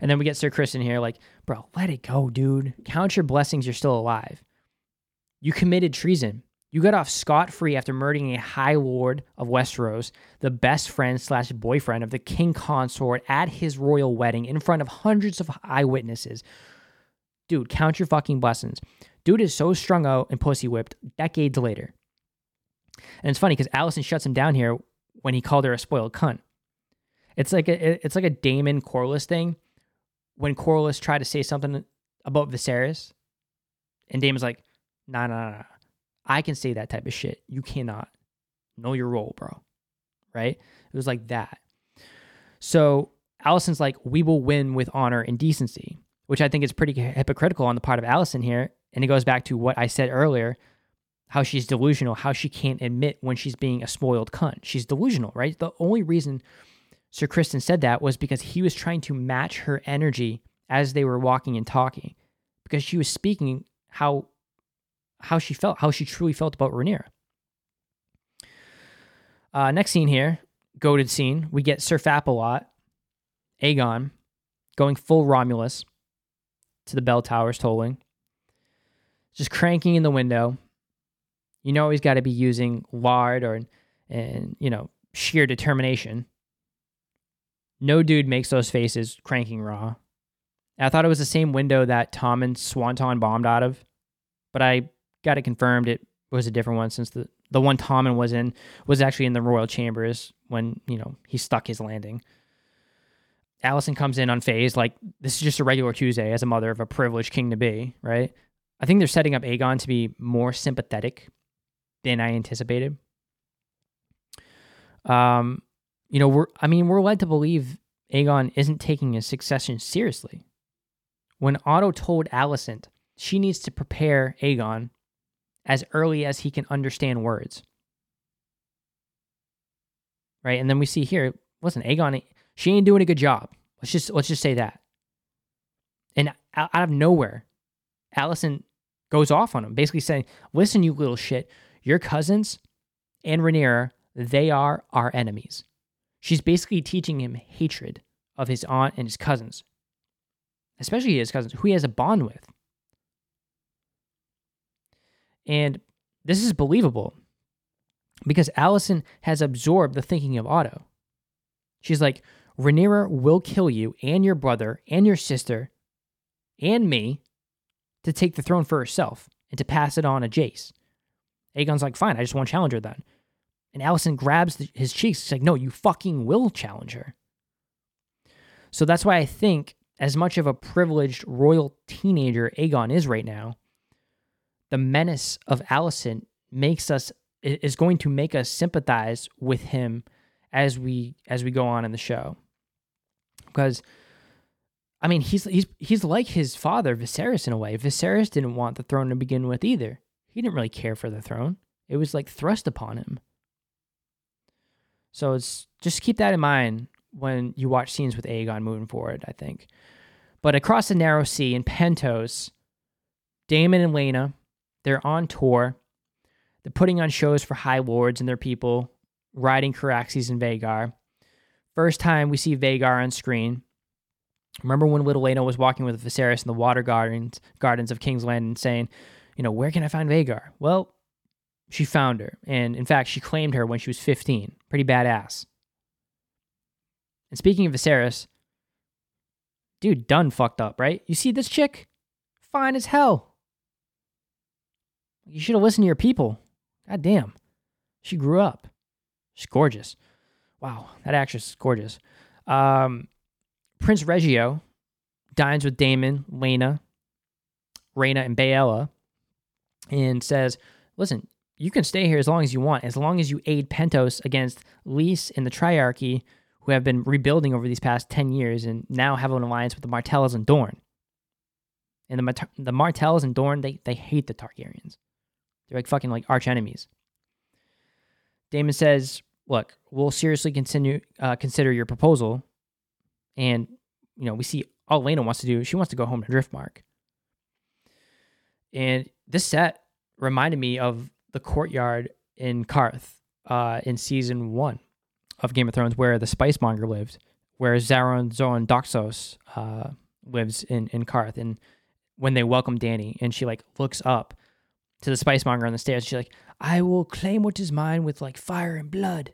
And then we get Sir Criston here, like, bro, let it go, dude. Count your blessings, you're still alive. You committed treason. You got off scot free after murdering a High Lord of Westeros, the best friend slash boyfriend of the king consort at his royal wedding in front of hundreds of eyewitnesses. Dude, count your fucking blessings. Dude is so strung out and pussy whipped decades later. And it's funny because Alicent shuts him down here when he called her a spoiled cunt. It's like a it's like a Daemon Corlys thing. When Corlys tried to say something about Viserys, and Daemon's like, nah, nah, nah, nah. I can say that type of shit. You cannot. Know your role, bro. Right? It was like that. So Alicent's like, we will win with honor and decency, which I think is pretty hypocritical on the part of Alicent here. And it goes back to what I said earlier how she's delusional, how she can't admit when she's being a spoiled cunt. She's delusional, right? The only reason Sir Criston said that was because he was trying to match her energy as they were walking and talking, because she was speaking how how she felt, how she truly felt about Rhaenyra. Uh, next scene here, goaded scene. We get Sir Fapalot, Aegon, going full Romulus to the bell towers tolling, just cranking in the window. You know he's got to be using lard or and you know sheer determination. No dude makes those faces cranking raw. I thought it was the same window that Tommen Swanton bombed out of, but I got it confirmed. It was a different one since the the one Tommen was in was actually in the royal chambers when you know he stuck his landing. Alicent comes in unfazed, like this is just a regular Tuesday as a mother of a privileged king to be, right? I think they're setting up Aegon to be more sympathetic than I anticipated. Um, you know, we're I mean, we're led to believe Aegon isn't taking his succession seriously. When Otto told Alicent she needs to prepare Aegon as early as he can understand words. Right? And then we see here, listen, Aegon, she ain't doing a good job. Let's just let's just say that. And out of nowhere, Alicent goes off on him, basically saying, "Listen, you little shit, your cousins and Rhaenyra, they are our enemies." She's basically teaching him hatred of his aunt and his cousins, especially his cousins, who he has a bond with. And this is believable because Alicent has absorbed the thinking of Otto. She's like, Rhaenyra will kill you and your brother and your sister and me to take the throne for herself and to pass it on to Jace. Aegon's like, fine, I just want to challenge her then. And Alicent grabs the, his cheeks. She's like, no, you fucking will challenge her. So that's why I think, as much of a privileged royal teenager Aegon is right now, the menace of Alicent makes us is going to make us sympathize with him as we as we go on in the show. Because I mean, he's he's he's like his father Viserys in a way. Viserys didn't want the throne to begin with either. He didn't really care for the throne. It was like thrust upon him. So it's just keep that in mind when you watch scenes with Aegon moving forward, I think. But across the narrow sea in Pentos, Daemon and Laena, they're on tour. They're putting on shows for High Lords and their people, riding Caraxes and Vhagar. First time we see Vhagar on screen. Remember when little Laena was walking with Viserys in the water gardens, gardens of King's Landing saying, you know, where can I find Vhagar? Well, she found her. And in fact, she claimed her when she was 15. Pretty badass. And speaking of Viserys, dude, done fucked up, right? You see this chick? Fine as hell. You should have listened to your people. God damn. She grew up. She's gorgeous. Wow, that actress is gorgeous. Um, Prince Reggio dines with Daemon, Laena, Rhaena, and Baela and says, Listen, you can stay here as long as you want, as long as you aid Pentos against Lys and the Triarchy, who have been rebuilding over these past 10 years and now have an alliance with the Martells and Dorne. And the, the Martells and Dorne, they, they hate the Targaryens. They're like fucking like arch enemies. Daemon says, "Look, we'll seriously continue uh, consider your proposal." And you know, we see all Laena wants to do. She wants to go home to Driftmark. And this set reminded me of the courtyard in Qarth uh, in season one of Game of Thrones, where the Spicemonger lived, where Xaro Xhoan Daxos uh, lives in in Qarth, and when they welcome Dany, and she like looks up to the Spicemonger on the stairs, she's like, "I will claim what is mine with like fire and blood."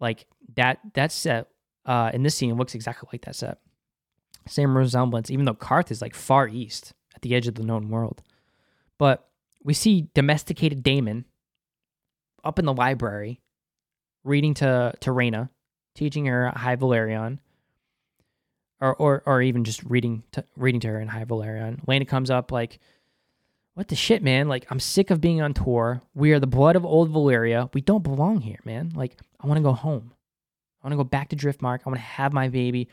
Like that that set uh, in this scene looks exactly like that set. Same resemblance, even though Qarth is like far east at the edge of the known world. But we see domesticated Daemon up in the library reading to to Rhaena, teaching her High Valyrian, or or or even just reading to reading to her in High Valyrian. Laena comes up like, "What the shit, man? Like I'm sick of being on tour. We are the blood of old Valyria. We don't belong here, man. Like I want to go home. I want to go back to Driftmark. I want to have my baby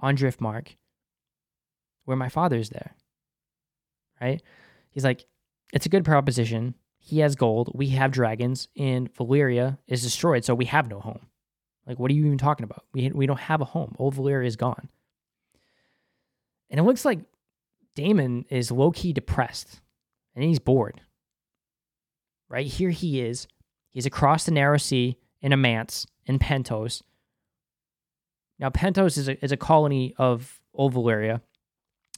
on Driftmark, where my father's there." Right? He's like, "It's a good proposition." he has gold, we have dragons, and Valyria is destroyed, so we have no home. Like, what are you even talking about? We, we don't have a home. Old Valyria is gone. And it looks like Daemon is low key depressed and he's bored. Right here, he is. He's across the narrow sea in a manse in Pentos. Now, Pentos is a, is a colony of Old Valyria.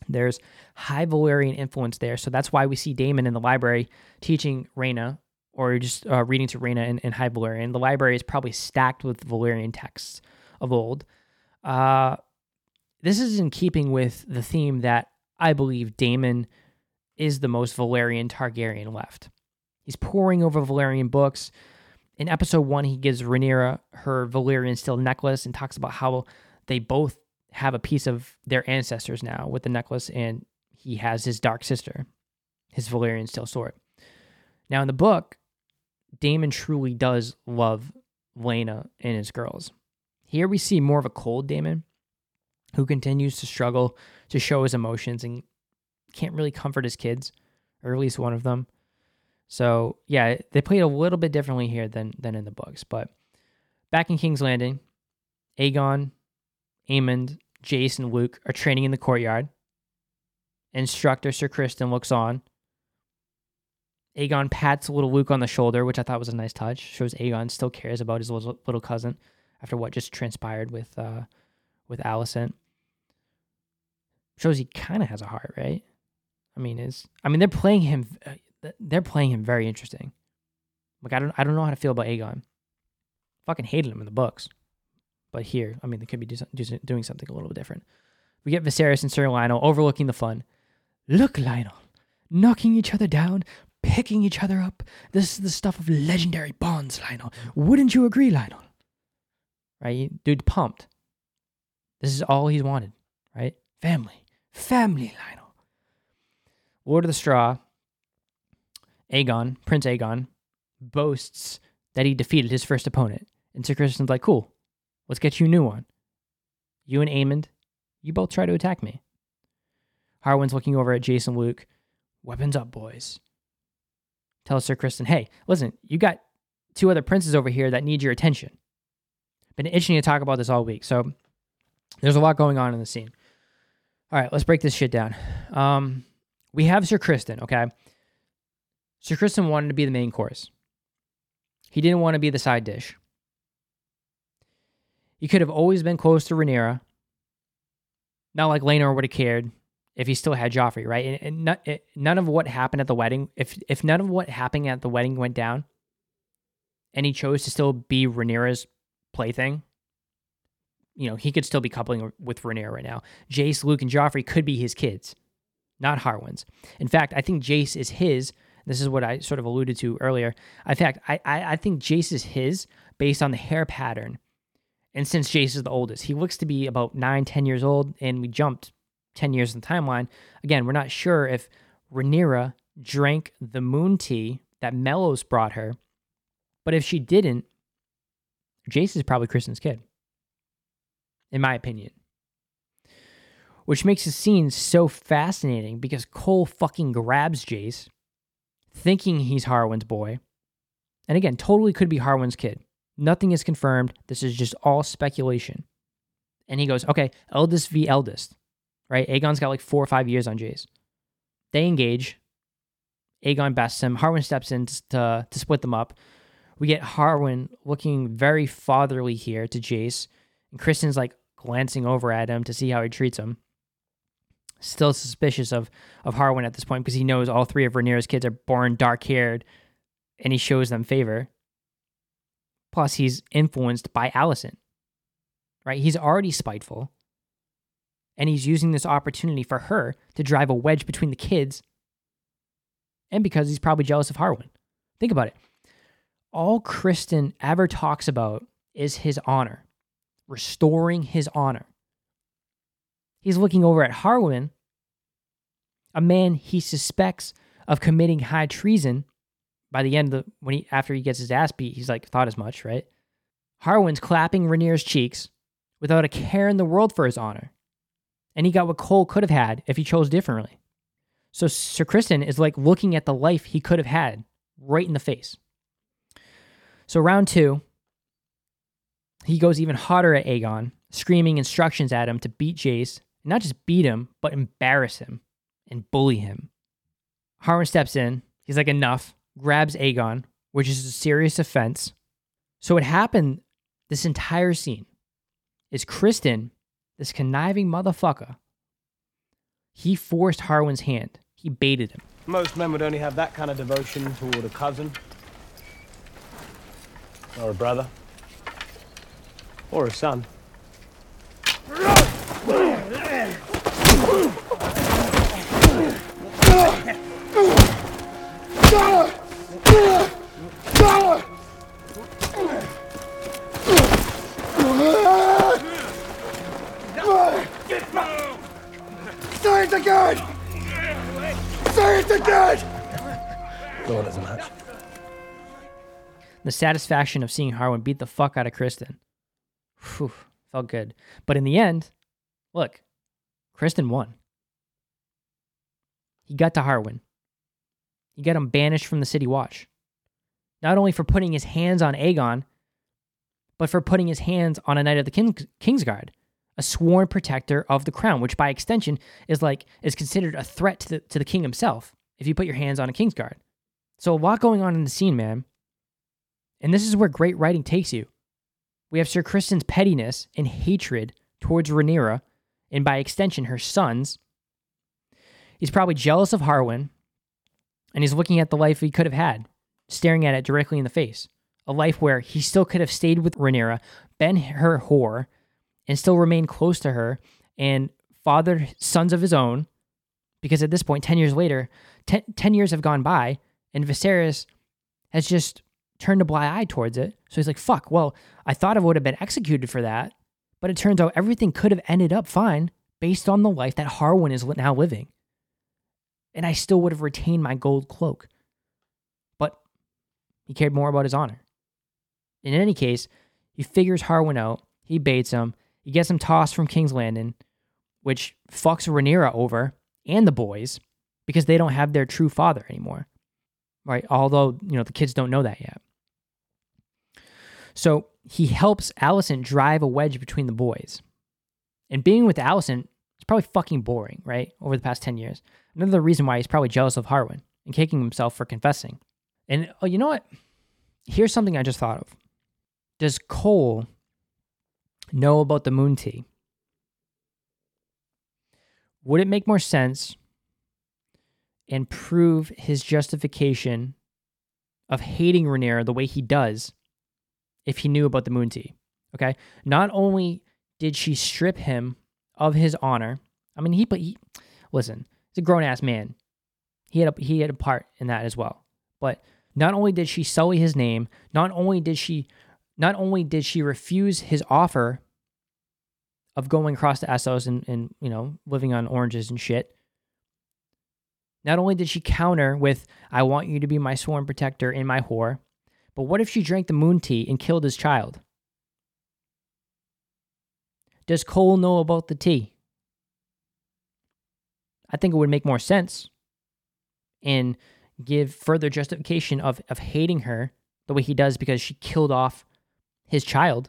There's high Valyrian influence there. So that's why we see Daemon in the library teaching Rhaena or just uh, reading to Rhaena in, in High Valyrian. The library is probably stacked with Valyrian texts of old. Uh, this is in keeping with the theme that I believe Daemon is the most Valyrian Targaryen left. He's poring over Valyrian books. In episode one, he gives Rhaenyra her Valyrian steel necklace and talks about how they both have a piece of their ancestors now with the necklace, and he has his dark sister, his Valyrian steel sword. Now, in the book, Daemon truly does love Laena and his girls. Here we see more of a cold Daemon who continues to struggle to show his emotions and can't really comfort his kids, or at least one of them. So yeah, they played a little bit differently here than than in the books. But back in King's Landing, Aegon, Aemond, Jace, and Luke are training in the courtyard. Instructor Sir Criston looks on. Aegon pats little Luke on the shoulder, which I thought was a nice touch. Shows Aegon still cares about his little, little cousin after what just transpired with uh, with Alicent. Shows he kind of has a heart, right? I mean, is I mean they're playing him, uh, they're playing him very interesting. Like I don't I don't know how to feel about Aegon. Fucking hated him in the books, but here, I mean, they could be do, doing something a little bit different. We get Viserys and Sir Lionel overlooking the fun. Look, Lionel, knocking each other down, picking each other up. This is the stuff of legendary bonds, Lionel. Wouldn't you agree, Lionel? Right? Dude, pumped. This is all he's wanted, right? Family. Family, Lionel. Lord of the Straw, Aegon, Prince Aegon, boasts that he defeated his first opponent. And Sir Criston's like, cool, let's get you a new one. You and Aemond, you both try to attack me. Harwin's looking over at Jason Luke. Weapons up, boys. Tell Sir Criston, hey, listen, you got two other princes over here that need your attention. Been itching to talk about this all week. So there's a lot going on in the scene. All right, let's break this shit down. Um, we have Sir Criston, okay? Sir Criston wanted to be the main course. He didn't want to be the side dish. He could have always been close to Rhaenyra. Not like Laenor would have cared if he still had Joffrey, right? And, and not, it, none of what happened at the wedding, if if none of what happened at the wedding went down, and he chose to still be Rhaenyra's plaything, you know, he could still be coupling with Rhaenyra right now. Jace, Luke, and Joffrey could be his kids, not Harwin's. In fact, I think Jace is his. This is what I sort of alluded to earlier. In fact, I, I, I think Jace is his based on the hair pattern. And since Jace is the oldest, he looks to be about nine, ten years old, and we jumped 10 years in the timeline. Again, we're not sure if Rhaenyra drank the moon tea that Mellos brought her, but if she didn't, Jace is probably Criston's kid in my opinion. Which makes the scene so fascinating because Cole fucking grabs Jace, thinking he's Harwin's boy. And again, totally could be Harwin's kid. Nothing is confirmed. This is just all speculation. And he goes, okay, eldest v eldest, right? Aegon's got like four or five years on Jace. They engage. Aegon bests him. Harwin steps in to, to split them up. We get Harwin looking very fatherly here to Jace. And Criston's like glancing over at him to see how he treats him. Still suspicious of, of Harwin at this point because he knows all three of Rhaenyra's kids are born dark haired and he shows them favor. Plus, he's influenced by Alicent, right? He's already spiteful and he's using this opportunity for her to drive a wedge between the kids and because he's probably jealous of Harwin. Think about it. All Criston ever talks about is his honor restoring his honor. He's looking over at Harwin, a man he suspects of committing high treason. By the end of the when he after he gets his ass beat, he's like thought as much, right? Harwin's clapping Rhaenyra's cheeks without a care in the world for his honor. And he got what Cole could have had if he chose differently. So Sir Criston is like looking at the life he could have had right in the face. So round two, he goes even hotter at Aegon, screaming instructions at him to beat Jace, not just beat him, but embarrass him and bully him. Harwin steps in. He's like, enough, grabs Aegon, which is a serious offense. So, what happened this entire scene is Criston, this conniving motherfucker, he forced Harwin's hand. He baited him. Most men would only have that kind of devotion toward a cousin or a brother or a son. It again! Say it again! Lord as a match. The satisfaction of seeing Harwin beat the fuck out of Criston. Whew, felt good. But in the end, look, Criston won. He got to Harwin. He got him banished from the City Watch. Not only for putting his hands on Aegon, but for putting his hands on a knight of the King, Kingsguard, a sworn protector of the crown, which by extension is like is considered a threat to the to the king himself if you put your hands on a Kingsguard. So a lot going on in the scene, man. And this is where great writing takes you. We have Sir Criston's pettiness and hatred towards Rhaenyra, and by extension, her sons. He's probably jealous of Harwin, and he's looking at the life he could have had, staring at it directly in the face. A life where he still could have stayed with Rhaenyra, been her whore, and still remain close to her, and father sons of his own. Because at this point, 10 years later, 10, 10 years have gone by, and Viserys has just turned a blind eye towards it. So he's like, fuck, well, I thought I would have been executed for that. But it turns out everything could have ended up fine based on the life that Harwin is now living. And I still would have retained my gold cloak. But he cared more about his honor. In any case, he figures Harwin out, he baits him, he gets him tossed from King's Landing, which fucks Rhaenyra over and the boys because they don't have their true father anymore. Right? Although, you know, the kids don't know that yet. So he helps Alicent drive a wedge between the boys. And being with Alicent is probably fucking boring, right? Over the past 10 years. Another reason why he's probably jealous of Harwin and kicking himself for confessing. And oh, you know what? Here's something I just thought of. Does Cole know about the moon tea? Would it make more sense and prove his justification of hating Rhaenyra the way he does if he knew about the moon tea. Okay. Not only did she strip him of his honor, I mean, he, but he, listen, he's a grown ass man. He had a, he had a part in that as well. But not only did she sully his name, not only did she, not only did she refuse his offer of going across to Essos and, and you know living on oranges and shit. Not only did she counter with, "I want you to be my sworn protector in my whore," But what if she drank the moon tea and killed his child? Does Cole know about the tea? I think it would make more sense and give further justification of, of hating her the way he does because she killed off his child.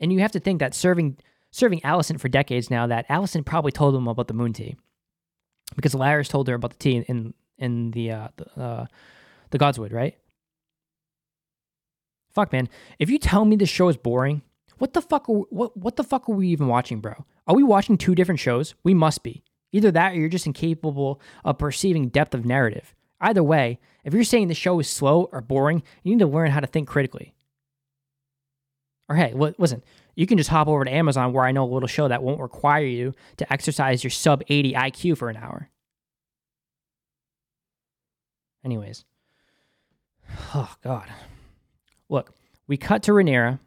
And you have to think that serving serving Alicent for decades now, that Alicent probably told him about the moon tea. Because Larys told her about the tea in in the uh, the, uh, the Godswood, right? Fuck, man. If you tell me this show is boring, what the fuck? Are, what what the fuck are we even watching, bro? Are we watching two different shows? We must be. Either that, or you're just incapable of perceiving depth of narrative. Either way, if you're saying the show is slow or boring, you need to learn how to think critically. Or hey, listen, you can just hop over to Amazon where I know a little show that won't require you to exercise your sub 80 IQ for an hour. Anyways, Oh, God. Look, we cut to Rhaenyra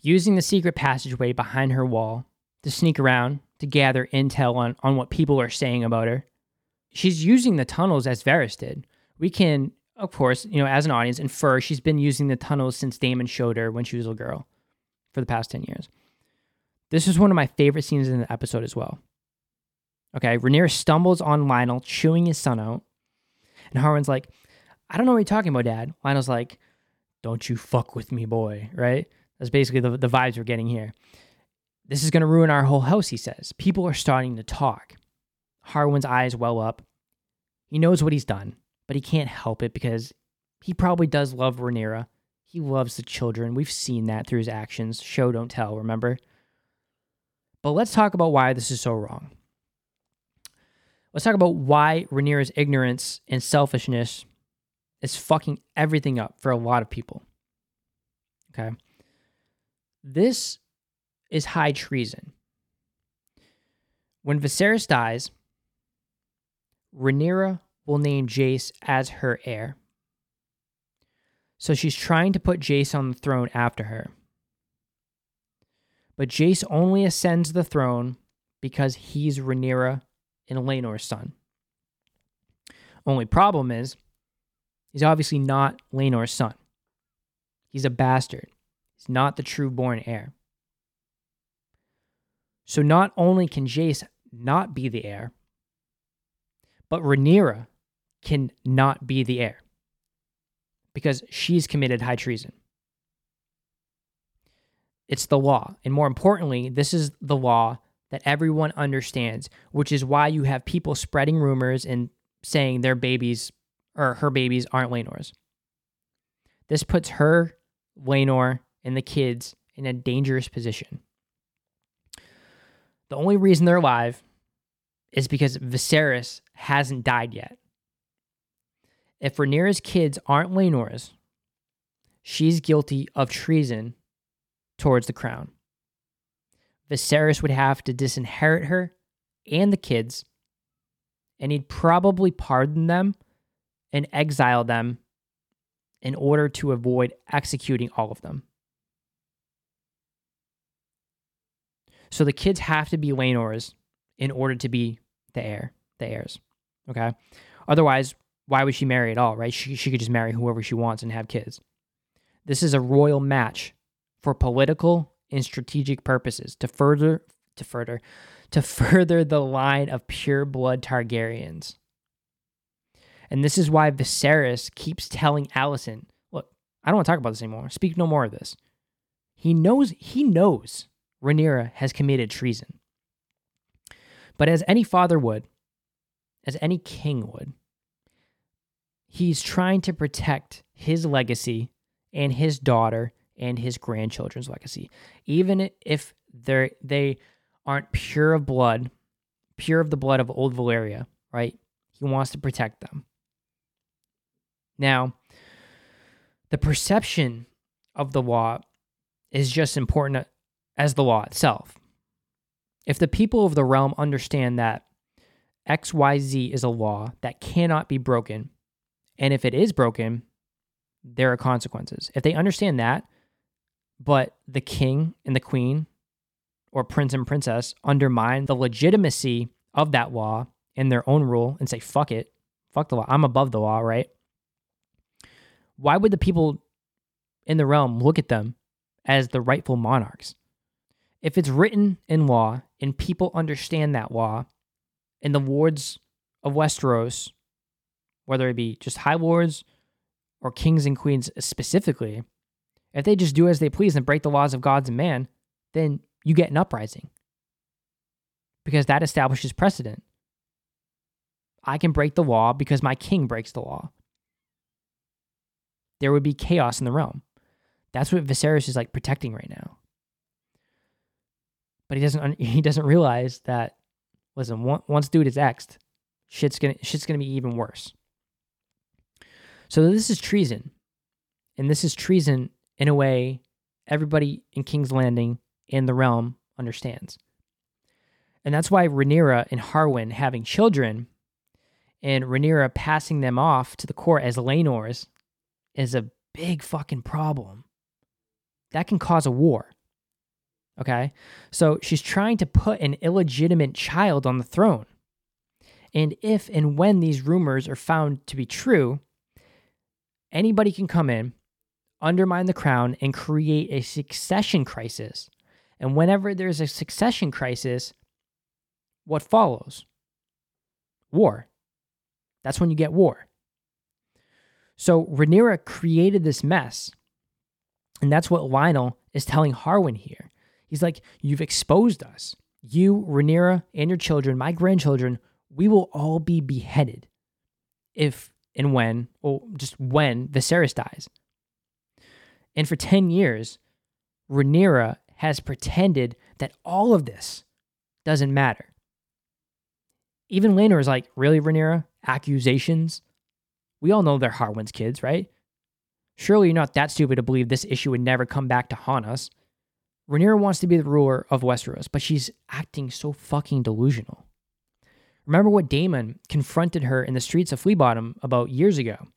using the secret passageway behind her wall to sneak around to gather intel on, on what people are saying about her. She's using the tunnels as Varys did. We can, of course, you know, as an audience, infer she's been using the tunnels since Daemon showed her when she was a girl for the past 10 years. This is one of my favorite scenes in the episode as well. Okay, Rhaenyra stumbles on Lionel, chewing his son out, and Harwin's like, I don't know what you're talking about, Dad. Lionel's like, don't you fuck with me, boy, right? That's basically the, the vibes we're getting here. This is going to ruin our whole house, he says. People are starting to talk. Harwin's eyes well up. He knows what he's done, but he can't help it because he probably does love Rhaenyra. He loves the children. We've seen that through his actions. Show, don't tell, remember? But let's talk about why this is so wrong. Let's talk about why Rhaenyra's ignorance and selfishness is fucking everything up for a lot of people. Okay. This is high treason. When Viserys dies, Rhaenyra will name Jace as her heir. So she's trying to put Jace on the throne after her. But Jace only ascends the throne because he's Rhaenyra and Laenor's son. Only problem is He's obviously not Laenor's son. He's a bastard. He's not the true born heir. So not only can Jace not be the heir, but Rhaenyra can not be the heir. because she's committed high treason. It's the law. And more importantly, this is the law that everyone understands, which is why you have people spreading rumors and saying their babies or her babies aren't Laenor's. This puts her, Laenor, and the kids in a dangerous position. The only reason they're alive is because Viserys hasn't died yet. If Rhaenyra's kids aren't Laenor's, she's guilty of treason towards the crown. Viserys would have to disinherit her and the kids, and he'd probably pardon them and exile them in order to avoid executing all of them. So the kids have to be Laenor's in order to be the heir, the heirs. Okay. Otherwise, why would she marry at all, right? She, she could just marry whoever she wants and have kids. This is a royal match for political and strategic purposes to further to further to further the line of pure blood Targaryens. And this is why Viserys keeps telling Alicent, look, I don't want to talk about this anymore. Speak no more of this. He knows he knows Rhaenyra has committed treason. But as any father would, as any king would, he's trying to protect his legacy and his daughter and his grandchildren's legacy. Even if they're they aren't pure of blood, pure of the blood of old Valyria, right? He wants to protect them. Now, the perception of the law is just important as the law itself. If the people of the realm understand that XYZ is a law that cannot be broken, and if it is broken, there are consequences. If they understand that, but the king and the queen or prince and princess undermine the legitimacy of that law in their own rule and say, fuck it, fuck the law, I'm above the law, right? Why would the people in the realm look at them as the rightful monarchs? If it's written in law and people understand that law, and the wards of Westeros, whether it be just high wards or kings and queens specifically, if they just do as they please and break the laws of gods and man, then you get an uprising because that establishes precedent. I can break the law because my king breaks the law there would be chaos in the realm. That's what Viserys is like protecting right now. But he doesn't he doesn't realize that listen, once dude is exed, shit's to shit's to be even worse. So this is treason. And this is treason in a way everybody in King's Landing in the realm understands. And that's why Rhaenyra and Harwin having children and Rhaenyra passing them off to the court as Laenor's is a big fucking problem. That can cause a war. Okay? So she's trying to put an illegitimate child on the throne. And if and when these rumors are found to be true, anybody can come in, undermine the crown, and create a succession crisis. And whenever there's a succession crisis, what follows? War. That's when you get war. So Rhaenyra created this mess. And that's what Lionel is telling Harwin here. He's like, You've exposed us. You, Rhaenyra, and your children, my grandchildren, we will all be beheaded if and when, or just when Viserys dies. And for 10 years, Rhaenyra has pretended that all of this doesn't matter. Even Laenor is like, Really, Rhaenyra? Accusations? We all know they're Harwin's kids, right? Surely you're not that stupid to believe this issue would never come back to haunt us. Rhaenyra wants to be the ruler of Westeros, but she's acting so fucking delusional. Remember what Daemon confronted her in the streets of Fleabottom about years ago?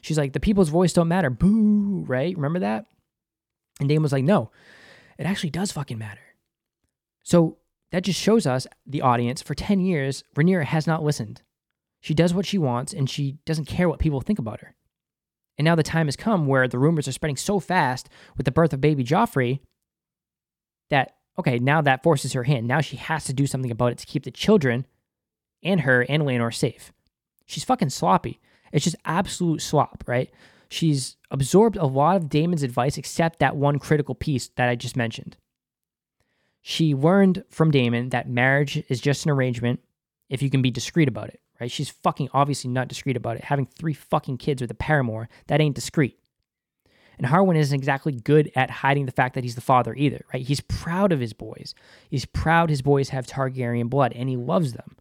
She's like, the people's voice don't matter. Boo, right? Remember that? And Daemon was like, no, it actually does fucking matter. So that just shows us, the audience, for 10 years, Rhaenyra has not listened. She does what she wants and she doesn't care what people think about her. And now the time has come where the rumors are spreading so fast with the birth of baby Joffrey that, okay, now that forces her hand. Now she has to do something about it to keep the children and her and Laenor safe. She's fucking sloppy. It's just absolute slop, right? She's absorbed a lot of Daemon's advice except that one critical piece that I just mentioned. She learned from Daemon that marriage is just an arrangement if you can be discreet about it, right? She's fucking obviously not discreet about it. Having three fucking kids with a paramour, that ain't discreet. And Harwin isn't exactly good at hiding the fact that he's the father either, right? He's proud of his boys. He's proud his boys have Targaryen blood and he loves them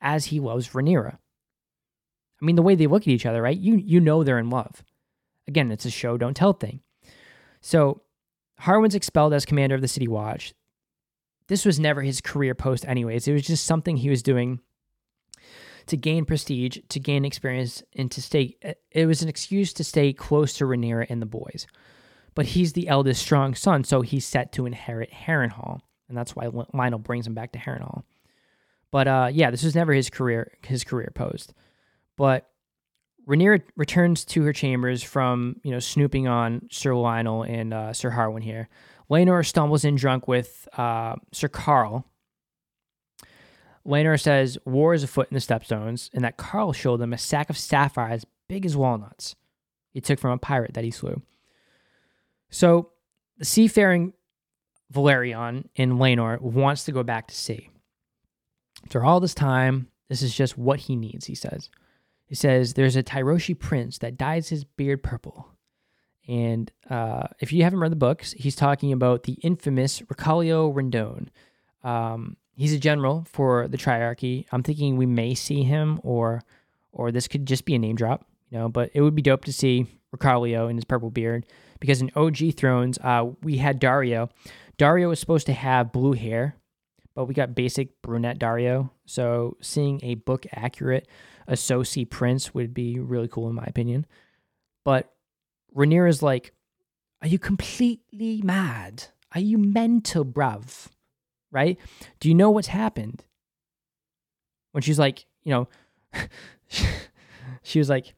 as he loves Rhaenyra. I mean, the way they look at each other, right? You you know they're in love. Again, it's a show don't tell thing. So Harwin's expelled as commander of the City Watch. This was never his career post, anyways. It was just something he was doing to gain prestige, to gain experience, and to stay. It was an excuse to stay close to Rhaenyra and the boys. But he's the eldest strong son, so he's set to inherit Harrenhal, and that's why Lionel brings him back to Harrenhal. But uh, yeah, this was never his career his career post. But Rhaenyra returns to her chambers from you know snooping on Sir Lionel and uh, Sir Harwin here. Laenor stumbles in drunk with uh, Sir Qarl, Laenor says war is afoot in the Stepstones, and that Qarl showed them a sack of sapphires big as walnuts he took from a pirate that he slew. So the seafaring Velaryon in Laenor wants to go back to sea. After all this time, this is just what he needs, he says. He says, There's a Tyroshi prince that dyes his beard purple. And uh, if you haven't read the books, he's talking about the infamous Racallio Ryndoon. Um, he's a general for the Triarchy. I'm thinking we may see him, or or this could just be a name drop, you know. But it would be dope to see Ricardo in his purple beard because in OG Thrones, uh, we had Daario. Daario was supposed to have blue hair, but we got basic brunette Daario. So seeing a book accurate Essosi prince would be really cool in my opinion. But Rhaenyra is like, "Are you completely mad? Are you mental, bruv?" Right? Do you know what's happened? When she's like, you know, she was like,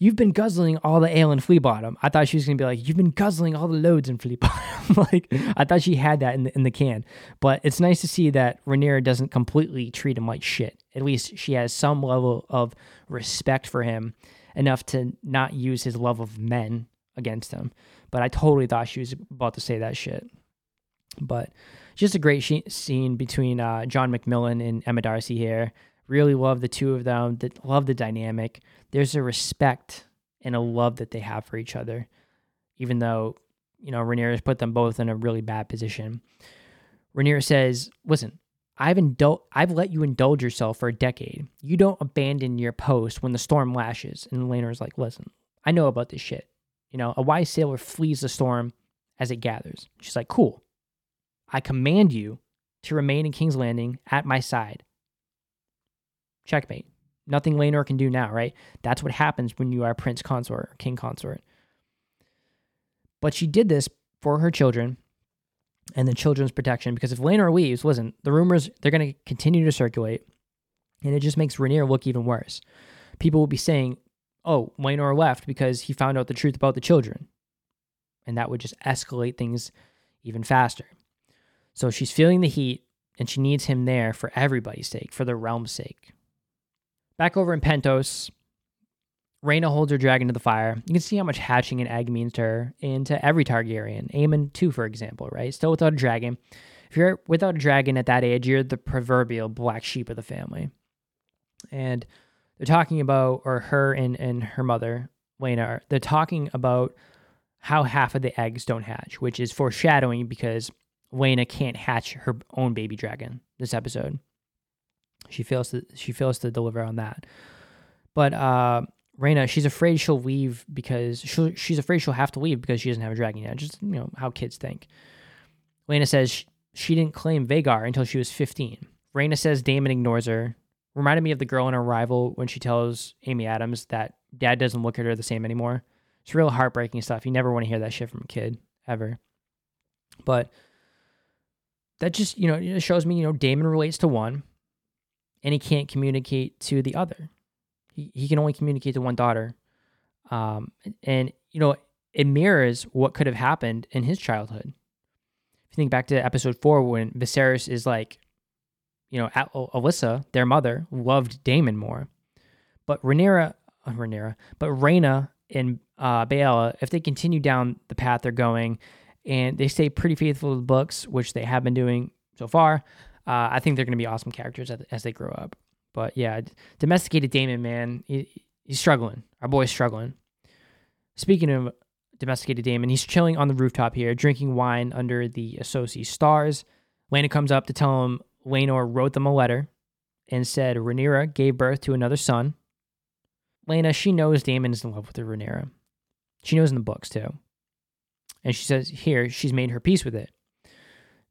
You've been guzzling all the ale in Flea Bottom. I thought she was gonna be like, You've been guzzling all the loads in Flea Bottom. like I thought she had that in the in the can. But it's nice to see that Rhaenyra doesn't completely treat him like shit. At least she has some level of respect for him, enough to not use his love of men against him. But I totally thought she was about to say that shit. But just a great scene between uh, John Macmillan and Emma D'Arcy here. Really love the two of them. That love the dynamic. There's a respect and a love that they have for each other, even though you know Rhaenyra put them both in a really bad position. Rhaenyra says, "Listen, I've indul- I've let you indulge yourself for a decade. You don't abandon your post when the storm lashes." And Laenor's like, "Listen, I know about this shit. You know, a wise sailor flees the storm as it gathers." She's like, "Cool. I command you to remain in King's Landing at my side. Checkmate. Nothing Laenor can do now, right? That's what happens when you are prince consort or king consort. But she did this for her children and the children's protection because if Laenor leaves, listen, the rumors they're going to continue to circulate, and it just makes Rhaenyra look even worse. People will be saying, "Oh, Laenor left because he found out the truth about the children," and that would just escalate things even faster. So she's feeling the heat and she needs him there for everybody's sake, for the realm's sake. Back over in Pentos, Rhaena holds her dragon to the fire. You can see how much hatching an egg means to her and to every Targaryen. Aemond, too, for example, right? Still without a dragon. If you're without a dragon at that age, you're the proverbial black sheep of the family. And they're talking about, or her and, and her mother, Laena, they're talking about how half of the eggs don't hatch, which is foreshadowing because Laena can't hatch her own baby dragon this episode. She fails to she fails to deliver on that. But uh Rhaena, she's afraid she'll leave because she she's afraid she'll have to leave because she doesn't have a dragon yet. Just you know how kids think. Laena says she, she didn't claim Vhagar until she was 15. Rhaena says Daemon ignores her. Reminded me of the girl in Arrival when she tells Amy Adams that dad doesn't look at her the same anymore. It's real heartbreaking stuff. You never want to hear that shit from a kid ever. But that just you know it shows me you know Daemon relates to one, and he can't communicate to the other. He he can only communicate to one daughter, um, and you know it mirrors what could have happened in his childhood. If you think back to episode four when Viserys is like, you know, Alyssa, their mother, loved Daemon more, but Rhaenyra, uh, Rhaenyra, but Rhaena and uh, Baela, if they continue down the path they're going and they stay pretty faithful to the books, which they have been doing so far, uh, I think they're going to be awesome characters as, as they grow up. But yeah, domesticated Daemon, man, he, he's struggling. Our boy's struggling. Speaking of domesticated Daemon, he's chilling on the rooftop here, drinking wine under the Essosi stars. Laena comes up to tell him Laenor wrote them a letter and said Rhaenyra gave birth to another son. Laena, she knows Daemon is in love with her Rhaenyra. She knows in the books too. And she says here she's made her peace with it.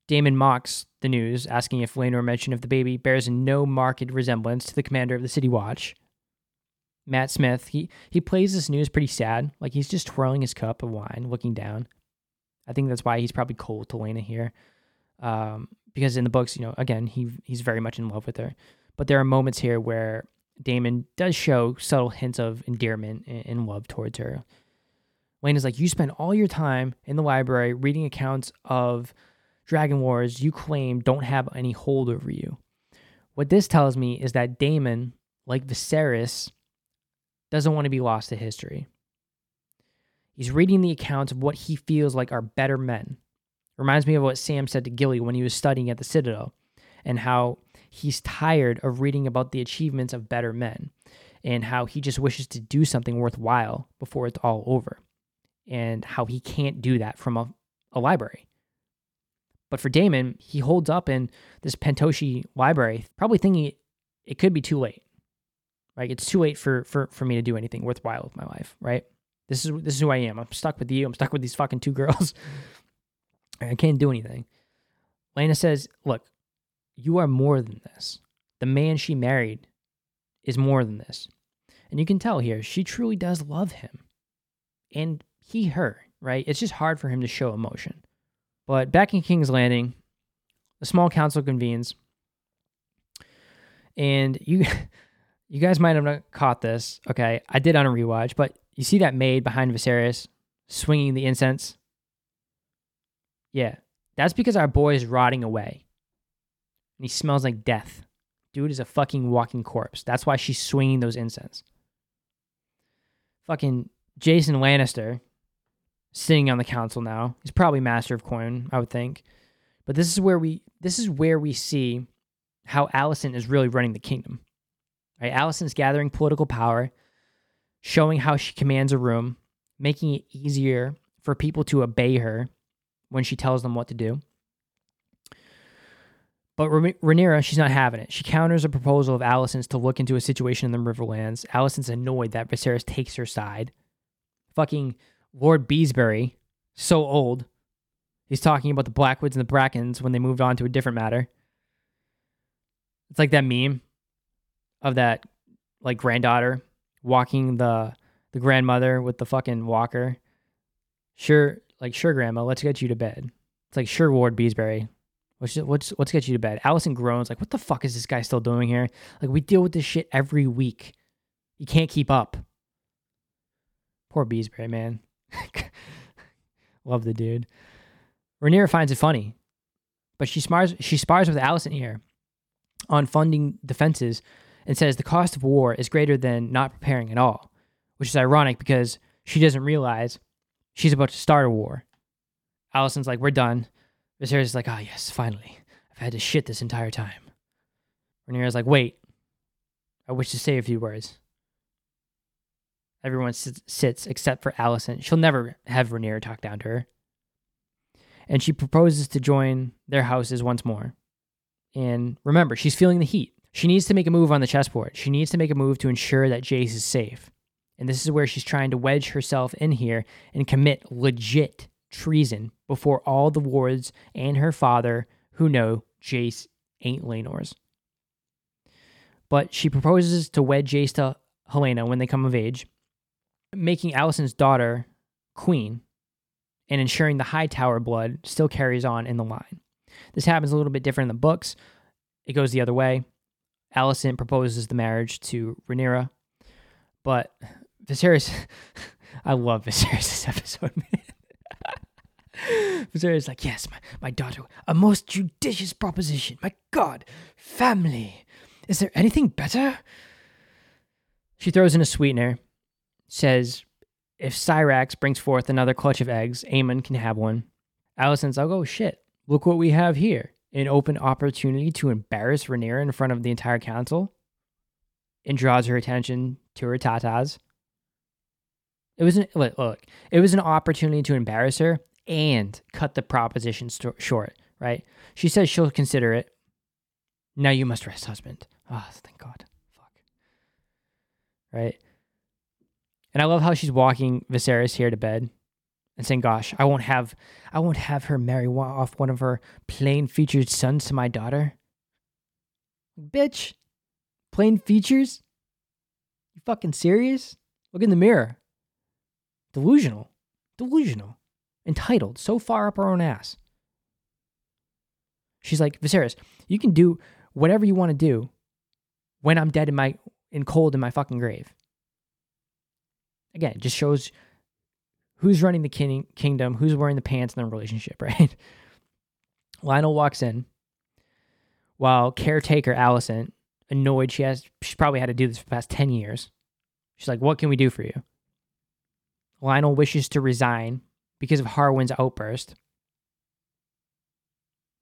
Daemon mocks the news, asking if Laenor mention of the baby bears no marked resemblance to the commander of the City Watch. Matt Smith, he, he plays this news pretty sad, like he's just twirling his cup of wine, looking down. I think that's why he's probably cold to Laena here. Um, because in the books, you know, again, he he's very much in love with her. But there are moments here where Daemon does show subtle hints of endearment and, love towards her. Laena is like, You spend all your time in the library reading accounts of Dragon Wars you claim don't have any hold over you. What this tells me is that Daemon, like Viserys, doesn't want to be lost to history. He's reading the accounts of what he feels like are better men. Reminds me of what Sam said to Gilly when he was studying at the Citadel, and how he's tired of reading about the achievements of better men, and how he just wishes to do something worthwhile before it's all over, and how he can't do that from a, a library. But for Daemon, he holds up in this Pentoshi library, probably thinking it could be too late. Right? It's too late for for for me to do anything worthwhile with my life, right? This is this is who I am. I'm stuck with you. I'm stuck with these fucking two girls. I can't do anything. Laena says, "Look, you are more than this. The man she married is more than this." And you can tell here, she truly does love him. And he her, right? It's just hard for him to show emotion. But back in King's Landing, the small council convenes. And you you guys might have not caught this. Okay, I did on a rewatch, but you see that maid behind Viserys swinging the incense? Yeah, that's because our boy is rotting away. And he smells like death. Dude is a fucking walking corpse. That's why she's swinging those incense. Fucking Jason Lannister sitting on the council now. He's probably master of coin, I would think. But this is where we this is where we see how Alicent is really running the kingdom. Right? Alicent's gathering political power, showing how she commands a room, making it easier for people to obey her when she tells them what to do. But Rhaenyra, she's not having it. She counters a proposal of Alicent's to look into a situation in the Riverlands. Alicent's annoyed that Viserys takes her side. Fucking Lord Beesbury, so old. He's talking about the Blackwoods and the Brackens when they moved on to a different matter. It's like that meme of that like granddaughter walking the the grandmother with the fucking walker. Sure, like sure, grandma, let's get you to bed. It's like sure, Ward Beesbury, let's let's let's get you to bed. Alicent groans like, what the fuck is this guy still doing here? Like we deal with this shit every week. You can't keep up. Poor Beesbury, man. Love the dude. Rhaenyra finds it funny, but she spars she spars with Alicent here on funding defenses and says the cost of war is greater than not preparing at all, which is ironic because she doesn't realize she's about to start a war. Alicent's like, "We're done." Viserys is like, "Ah, oh, yes, finally. I've had to shit this entire time." Rhaenyra's like, "Wait, I wish to say a few words." Everyone sits, except for Alicent. She'll never have Rhaenyra talk down to her. And she proposes to join their houses once more. And remember, she's feeling the heat. She needs to make a move on the chessboard. She needs to make a move to ensure that Jace is safe. And this is where she's trying to wedge herself in here and commit legit treason before all the wards and her father who know Jace ain't Laenor's. But she proposes to wed Jace to Helaena when they come of age, making Alicent's daughter queen and ensuring the Hightower blood still carries on in the line. This happens a little bit different in the books. It goes the other way. Alicent proposes the marriage to Rhaenyra, but Viserys, I love Viserys' episode, man. Viserys like, yes, my, my daughter, a most judicious proposition. My God, family. Is there anything better? She throws in a sweetener says if Syrax brings forth another clutch of eggs, Aemond can have one. Alicent's like, oh shit, look what we have here. An open opportunity to embarrass Rhaenyra in front of the entire council and draws her attention to her tatas. It was an look, look, it was an opportunity to embarrass her and cut the proposition sto- short, right? She says she'll consider it. Now you must rest, husband. Oh, thank God. Fuck. Right? And I love how she's walking Viserys here to bed and saying, "Gosh, I won't have, I won't have her marry off one of her plain featured sons to my daughter." Bitch, plain features? You fucking serious? Look in the mirror. Delusional, delusional, entitled, so far up her own ass. She's like, Viserys, you can do whatever you want to do when I'm dead in my in cold in my fucking grave. Again, just shows who's running the king, kingdom, who's wearing the pants in the relationship, right? Lionel walks in while caretaker Alicent, annoyed she has she's probably had to do this for the past 10 years. She's like, "What can we do for you?" Lionel wishes to resign because of Harwin's outburst.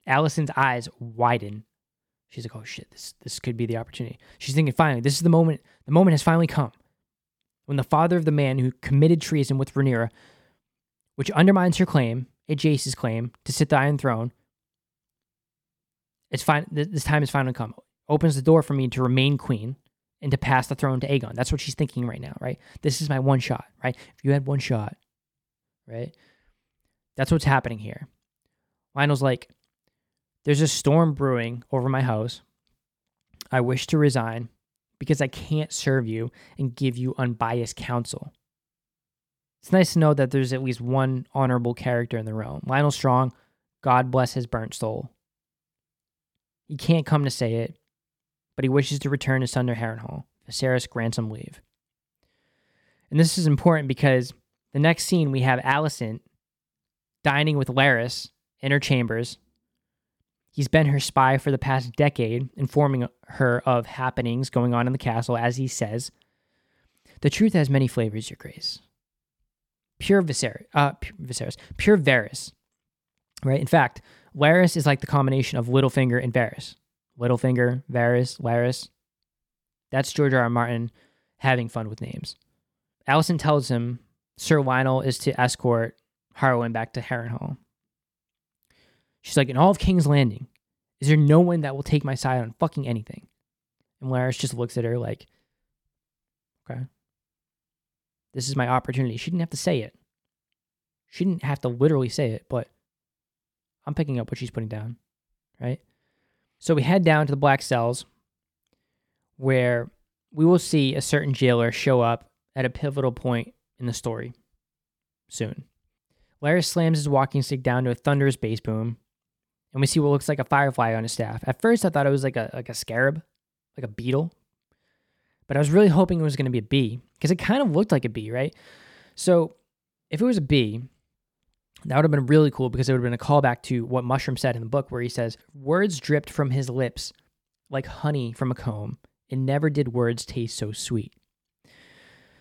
Alicent's eyes widen. She's like, "Oh shit, this this could be the opportunity." She's thinking, "Finally, this is the moment. The moment has finally come." When the father of the man who committed treason with Rhaenyra, which undermines her claim, Jace's claim to sit the Iron Throne, it's fine. This time is finally come. Opens the door for me to remain queen and to pass the throne to Aegon. That's what she's thinking right now, right? This is my one shot, right? If you had one shot, right? That's what's happening here. Lionel's like, there's a storm brewing over my house. I wish to resign because I can't serve you and give you unbiased counsel. It's nice to know that there's at least one honorable character in the realm. Lionel Strong, God bless his burnt soul. He can't come to say it, but he wishes to return to Sunder Harrenhal. Viserys grants him leave. And this is important because the next scene we have Alicent dining with Larys in her chambers. He's been her spy for the past decade, informing her of happenings going on in the castle, as he says. The truth has many flavors, Your Grace. Pure Viserys, uh, pure Viserys, pure Varys, right? In fact, Larys is like the combination of Littlefinger and Varys. Littlefinger, Varys, Larys. That's George R. R. Martin having fun with names. Alicent tells him Sir Lionel is to escort Harwin back to Harrenhal. She's like, in all of King's Landing, is there no one that will take my side on fucking anything? And Larys just looks at her like, okay. This is my opportunity. She didn't have to say it. She didn't have to literally say it, but I'm picking up what she's putting down, right? So we head down to the black cells where we will see a certain jailer show up at a pivotal point in the story soon. Larys slams his walking stick down to a thunderous bass boom, and we see what looks like a firefly on his staff. At first, I thought it was like a like a scarab, like a beetle, but I was really hoping it was going to be a bee because it kind of looked like a bee, right? So if it was a bee, that would have been really cool because it would have been a callback to what Mushroom said in the book, where he says, Words dripped from his lips like honey from a comb, and never did words taste so sweet.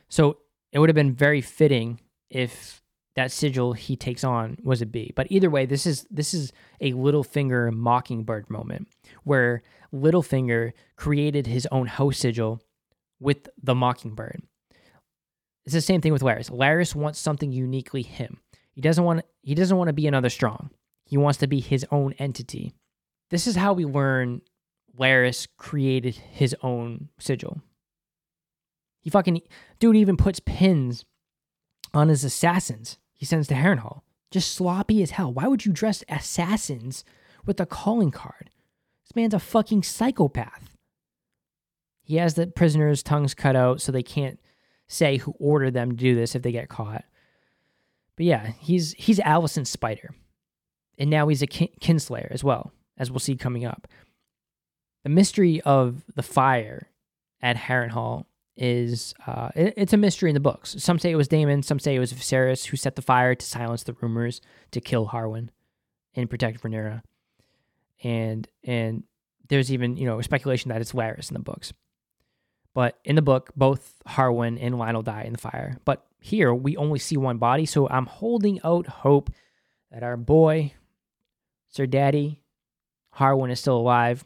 So it would have been very fitting if that sigil he takes on was a bee. But either way, this is this is a Littlefinger mockingbird moment where Littlefinger created his own house sigil with the mockingbird. It's the same thing with Larys. Larys wants something uniquely him. He doesn't want he doesn't want to be another strong. He wants to be his own entity. This is how we learn Larys created his own sigil. He fucking dude even puts pins on his assassins he sends to Harrenhal. Just sloppy as hell. Why would you dress assassins with a calling card? This man's a fucking psychopath. He has the prisoners' tongues cut out so they can't say who ordered them to do this if they get caught. But yeah, he's he's Alicent Spider. And now he's a kin- kinslayer as well, as we'll see coming up. The mystery of the fire at Harrenhal is uh, it, it's a mystery in the books. Some say it was Daemon, some say it was Viserys who set the fire to silence the rumors to kill Harwin and protect Rhaenyra. And and there's even you know speculation that it's Larys in the books. But in the book, both Harwin and Lionel die in the fire. But here, we only see one body. So I'm holding out hope that our boy, Sir Daddy, Harwin is still alive.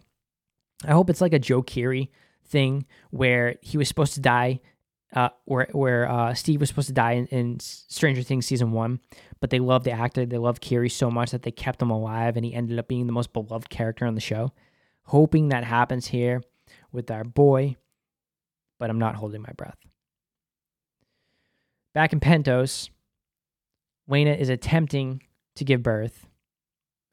I hope it's like a Joe Keery thing where he was supposed to die, uh, where where uh, Steve was supposed to die in, in Stranger Things season one, but they loved the actor, they loved Keery so much that they kept him alive, and he ended up being the most beloved character on the show. Hoping that happens here with our boy, but I'm not holding my breath. Back in Pentos, Laena is attempting to give birth.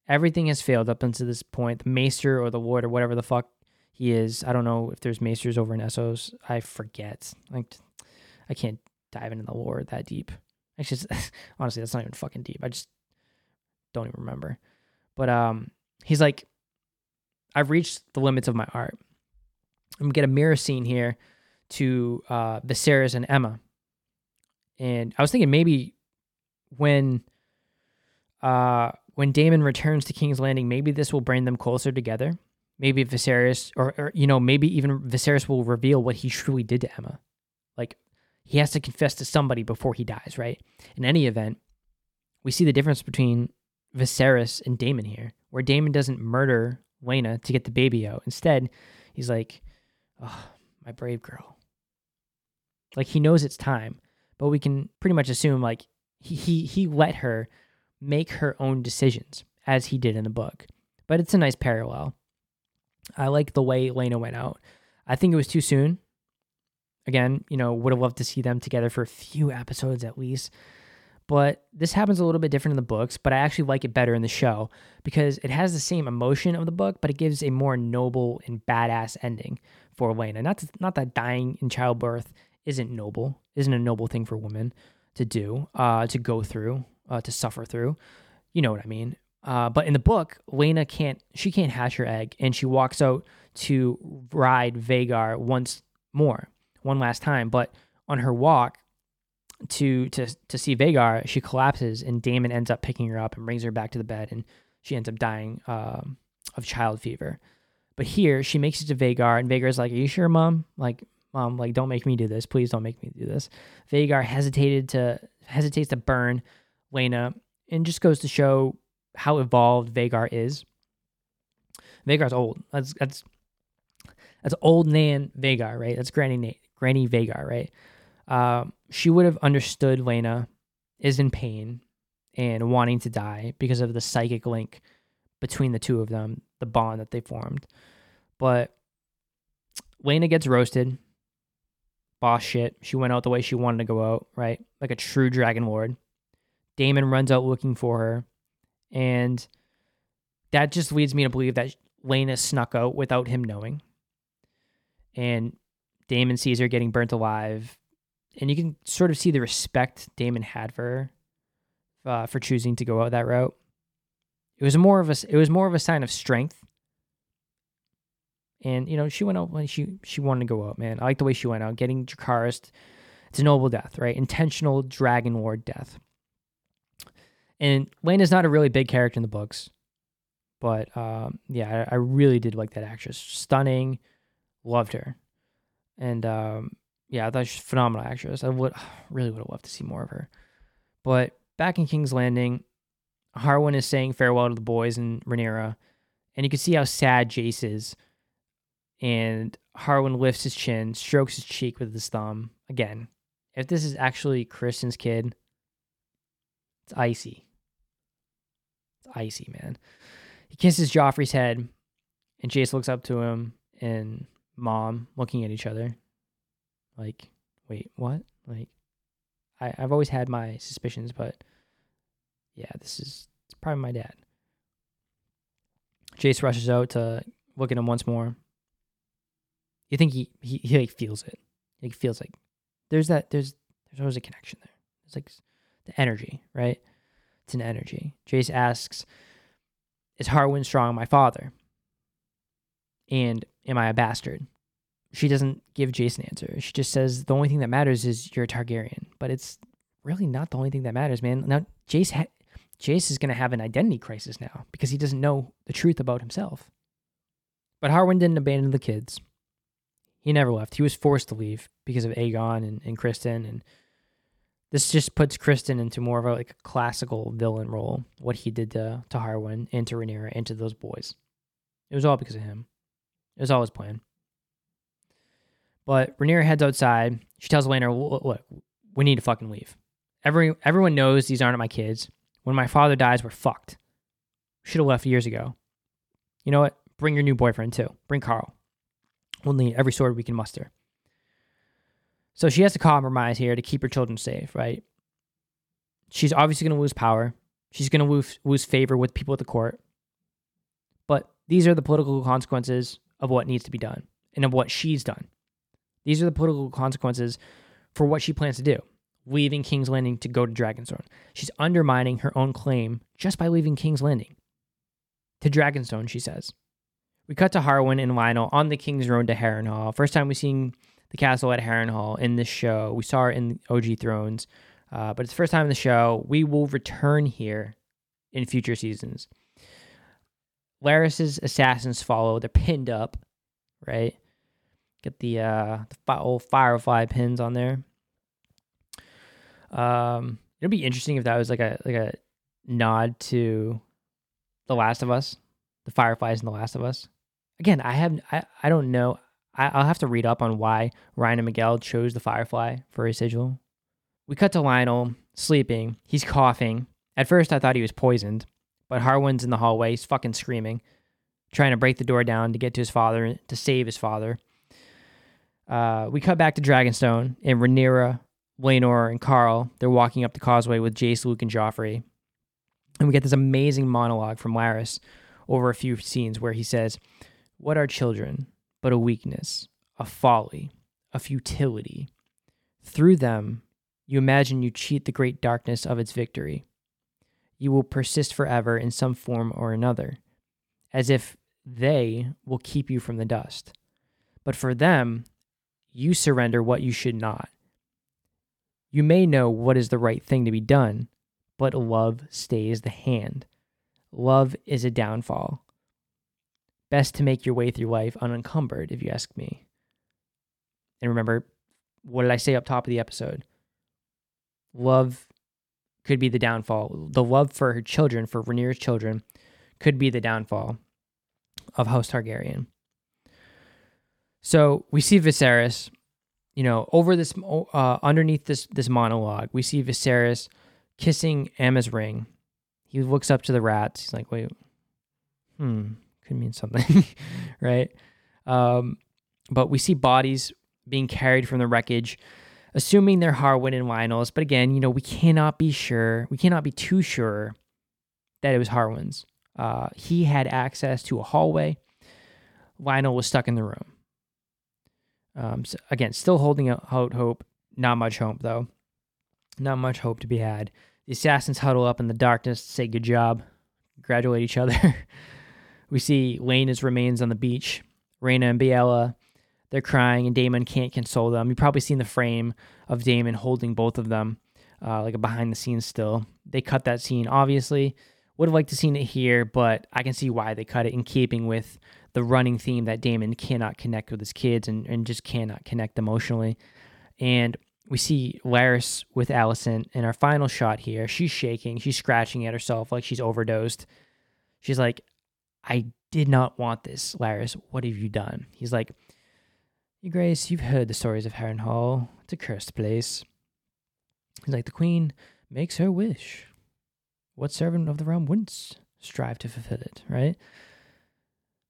Everything has failed up until this point. The maester or the lord or whatever the fuck he is. I don't know if there's maesters over in Essos. I forget. Like, I can't dive into the lore that deep. Actually, honestly, that's not even fucking deep. I just don't even remember. But um, he's like, I've reached the limits of my art. I'm gonna get a mirror scene here to uh, Viserys and Aemma. and I was thinking maybe when uh when Daemon returns to King's Landing, maybe this will bring them closer together. Maybe Viserys, or, or you know, maybe even Viserys will reveal what he truly did to Aemma. Like he has to confess to somebody before he dies, right? In any event, we see the difference between Viserys and Daemon here, where Daemon doesn't murder Laena to get the baby out. Instead, he's like, "Oh, my brave girl." Like he knows it's time, but we can pretty much assume like he he he let her make her own decisions as he did in the book. But it's a nice parallel. I like the way Laena went out. I think it was too soon. Again, you know, would have loved to see them together for a few episodes at least. But this happens a little bit different in the books, but I actually like it better in the show because it has the same emotion of the book, but it gives a more noble and badass ending for Laena. Not to, not that dying in childbirth isn't noble, isn't a noble thing for women to do, uh, to go through, uh, to suffer through. You know what I mean? Uh, but in the book, Laena can't she can't hatch her egg, and she walks out to ride Vhagar once more, one last time. But on her walk to to to see Vhagar, she collapses, and Daemon ends up picking her up and brings her back to the bed, and she ends up dying um, of child fever. But here, she makes it to Vhagar, and Vhagar's like, "Are you sure, mom? Like, mom, like, don't make me do this. Please don't make me do this." Vhagar hesitated to hesitates to burn Laena, and just goes to show how evolved Vhagar is. Vhagar's old. That's that's that's old Nan Vhagar, right? That's Granny Na- Granny Vhagar, right? Um, she would have understood Laena is in pain and wanting to die because of the psychic link between the two of them, the bond that they formed. But Laena gets roasted. Boss shit. She went out the way she wanted to go out, right? Like a true dragon lord. Daemon runs out looking for her. And that just leads me to believe that Laena snuck out without him knowing. And Daemon sees her getting burnt alive. And you can sort of see the respect Daemon had for her uh, for choosing to go out that route. It was more of a it was more of a sign of strength. And you know, she went out when she she wanted to go out, man. I like the way she went out, getting Dracarys. It's a noble death, right? Intentional dragon lord death. And Lane is not a really big character in the books, but um, yeah, I, I, really did like that actress. Stunning, loved her, and um, yeah, I thought she's a phenomenal actress. I would really would have loved to see more of her. But back in King's Landing, Harwin is saying farewell to the boys and Rhaenyra, and you can see how sad Jace is. And Harwin lifts his chin, strokes his cheek with his thumb. Again, if this is actually Criston's kid, it's icy. Icy, man. He kisses Joffrey's head, and Jace looks up to him and mom looking at each other. Like, wait, what? Like, I, I've always had my suspicions, but yeah, this is it's probably my dad. Jace rushes out to look at him once more. You think he he, he like feels it. He feels like there's that there's there's always a connection there. It's like the energy, right? It's an energy. Jace asks, Is Harwin Strong my father? And am I a bastard? She doesn't give Jace an answer. She just says the only thing that matters is you're a Targaryen. But it's really not the only thing that matters, man. Now Jace ha- Jace is going to have an identity crisis now because he doesn't know the truth about himself. But Harwin didn't abandon the kids. He never left. He was forced to leave because of Aegon and, and Criston. And this just puts Criston into more of a like classical villain role, what he did to, to Harwin and to Rhaenyra and to those boys. It was all because of him. It was all his plan. But Rhaenyra heads outside. She tells look, look, we need to fucking leave. Every, everyone knows these aren't my kids. When my father dies, we're fucked. Should have left years ago. You know what? Bring your new boyfriend too. Bring Qarl. We'll need every sword we can muster. So she has to compromise here to keep her children safe, right? She's obviously going to lose power. She's going to lose, lose favor with people at the court. But these are the political consequences of what needs to be done and of what she's done. These are the political consequences for what she plans to do, leaving King's Landing to go to Dragonstone. She's undermining her own claim just by leaving King's Landing. To Dragonstone, she says. We cut to Harwin and Lionel on the King's Road to Harrenhal. First time we've seen the castle at Harrenhal in this show. We saw it in OG Thrones, uh, but it's the first time in the show. We will return here in future seasons. Larys's assassins follow. They're pinned up, right? Get the uh the old firefly pins on there. Um, it'd be interesting if that was like a like a nod to The Last of Us, the fireflies in The Last of Us. Again, I have I, I don't know. I, I'll have to read up on why Ryan and Miguel chose the firefly for his sigil. We cut to Lionel sleeping. He's coughing. At first, I thought he was poisoned, but Harwin's in the hallway. He's fucking screaming, trying to break the door down to get to his father to save his father. Uh, we cut back to Dragonstone, and Rhaenyra, Laenor, and Qarl, they're walking up the causeway with Jace, Luke, and Joffrey. And we get this amazing monologue from Larys over a few scenes where he says, What are children but a weakness, a folly, a futility? Through them, you imagine you cheat the great darkness of its victory. You will persist forever in some form or another, as if they will keep you from the dust. But for them, you surrender what you should not. You may know what is the right thing to be done, but love stays the hand. Love is a downfall. Best to make your way through life unencumbered, if you ask me. And remember, what did I say up top of the episode? Love could be the downfall. The love for her children, for Rhaenyra's children, could be the downfall of House Targaryen. So we see Viserys, you know, over this, uh, underneath this this monologue, we see Viserys kissing Aemma's ring. He looks up to the rats. He's like, wait, hmm, could mean something, right? Um, but we see bodies being carried from the wreckage, assuming they're Harwin and Lionel's. But again, you know, we cannot be sure. We cannot be too sure that it was Harwin's. Uh, he had access to a hallway. Lionel was stuck in the room. Um, so again, still holding out hope. Not much hope, though. Not much hope to be had. The assassins huddle up in the darkness to say good job, congratulate each other. we see Laena's remains on the beach. Rhaena and Baela, they're crying, and Daemon can't console them. You've probably seen the frame of Daemon holding both of them, uh, like a behind the scenes still. They cut that scene, obviously. Would have liked to seen it here, but I can see why they cut it in keeping with the running theme that Daemon cannot connect with his kids and, and just cannot connect emotionally. And we see Larys with Alicent in our final shot here. She's shaking, she's scratching at herself like she's overdosed. She's like, I did not want this, Larys. What have you done? He's like, Your Grace, you've heard the stories of Harrenhal. It's a cursed place. He's like, The Queen makes her wish. What servant of the realm wouldn't strive to fulfill it, right?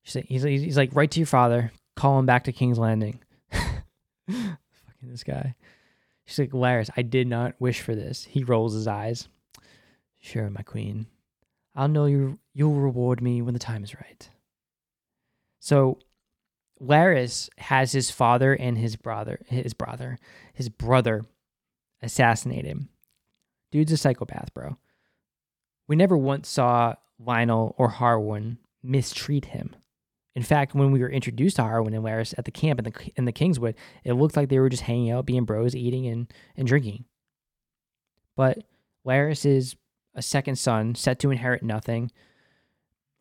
She's like, he's, he's like, Write to your father, call him back to King's Landing. Fucking this guy. She's like, Larys, I did not wish for this. He rolls his eyes. Sure, my queen. I'll know you you'll reward me when the time is right. So Larys has his father and his brother his brother his brother assassinated. Dude's a psychopath, bro. We never once saw Lionel or Harwin mistreat him. In fact, when we were introduced to Harwin and Larys at the camp in the in the Kingswood, it looked like they were just hanging out, being bros, eating and and drinking. But Larys is a second son, set to inherit nothing.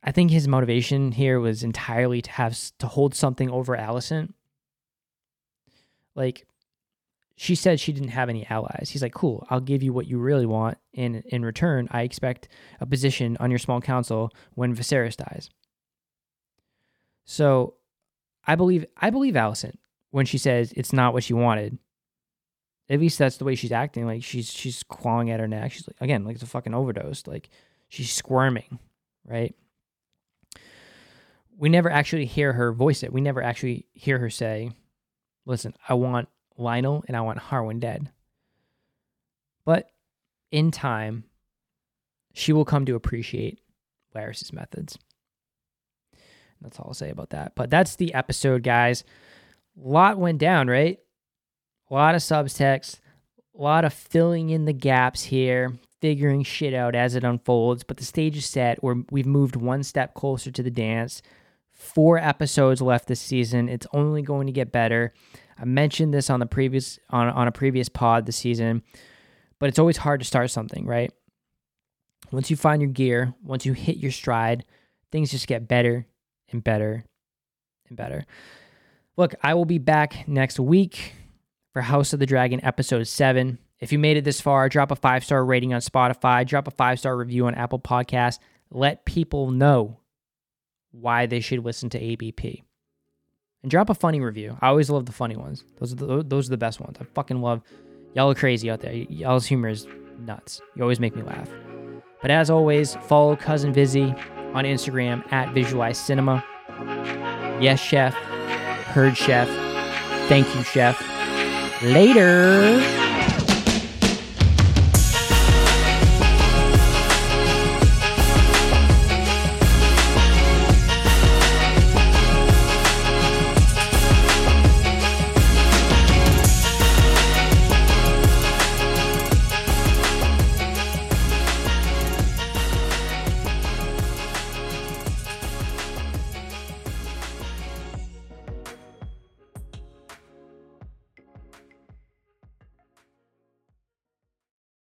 I think his motivation here was entirely to have to hold something over Alicent. Like, she said she didn't have any allies. He's like, cool, I'll give you what you really want. And in return, I expect a position on your small council when Viserys dies. So I believe I believe Alicent when she says it's not what she wanted. At least that's the way she's acting. Like she's she's clawing at her neck. She's like again, like it's a fucking overdose. Like she's squirming, right? We never actually hear her voice it. We never actually hear her say, "Listen, I want Lionel and I want Harwin dead." But in time, she will come to appreciate Varys' methods. That's all I'll say about that. But that's the episode, guys. Lot went down, right? A lot of subtext, a lot of filling in the gaps here, figuring shit out as it unfolds. But the stage is set. We're, we've moved one step closer to the dance. Four episodes left this season. It's only going to get better. I mentioned this on the previous on, on a previous pod this season, but it's always hard to start something, right? Once you find your gear, once you hit your stride, things just get better and better and better. Look, I will be back next week for House of the Dragon episode 7. If you made it this far, drop a five star rating on Spotify, drop a five star review on Apple Podcasts. Let people know why they should listen to ABP. And drop a funny review. I always love the funny ones. Those are the, those are the best ones. I fucking love y'all are crazy out there. Y'all's humor is nuts. You always make me laugh. But as always, follow Cousin Vizzy on Instagram at Visualize Cinema. Yes, Chef. Heard Chef. Thank you, Chef. Later.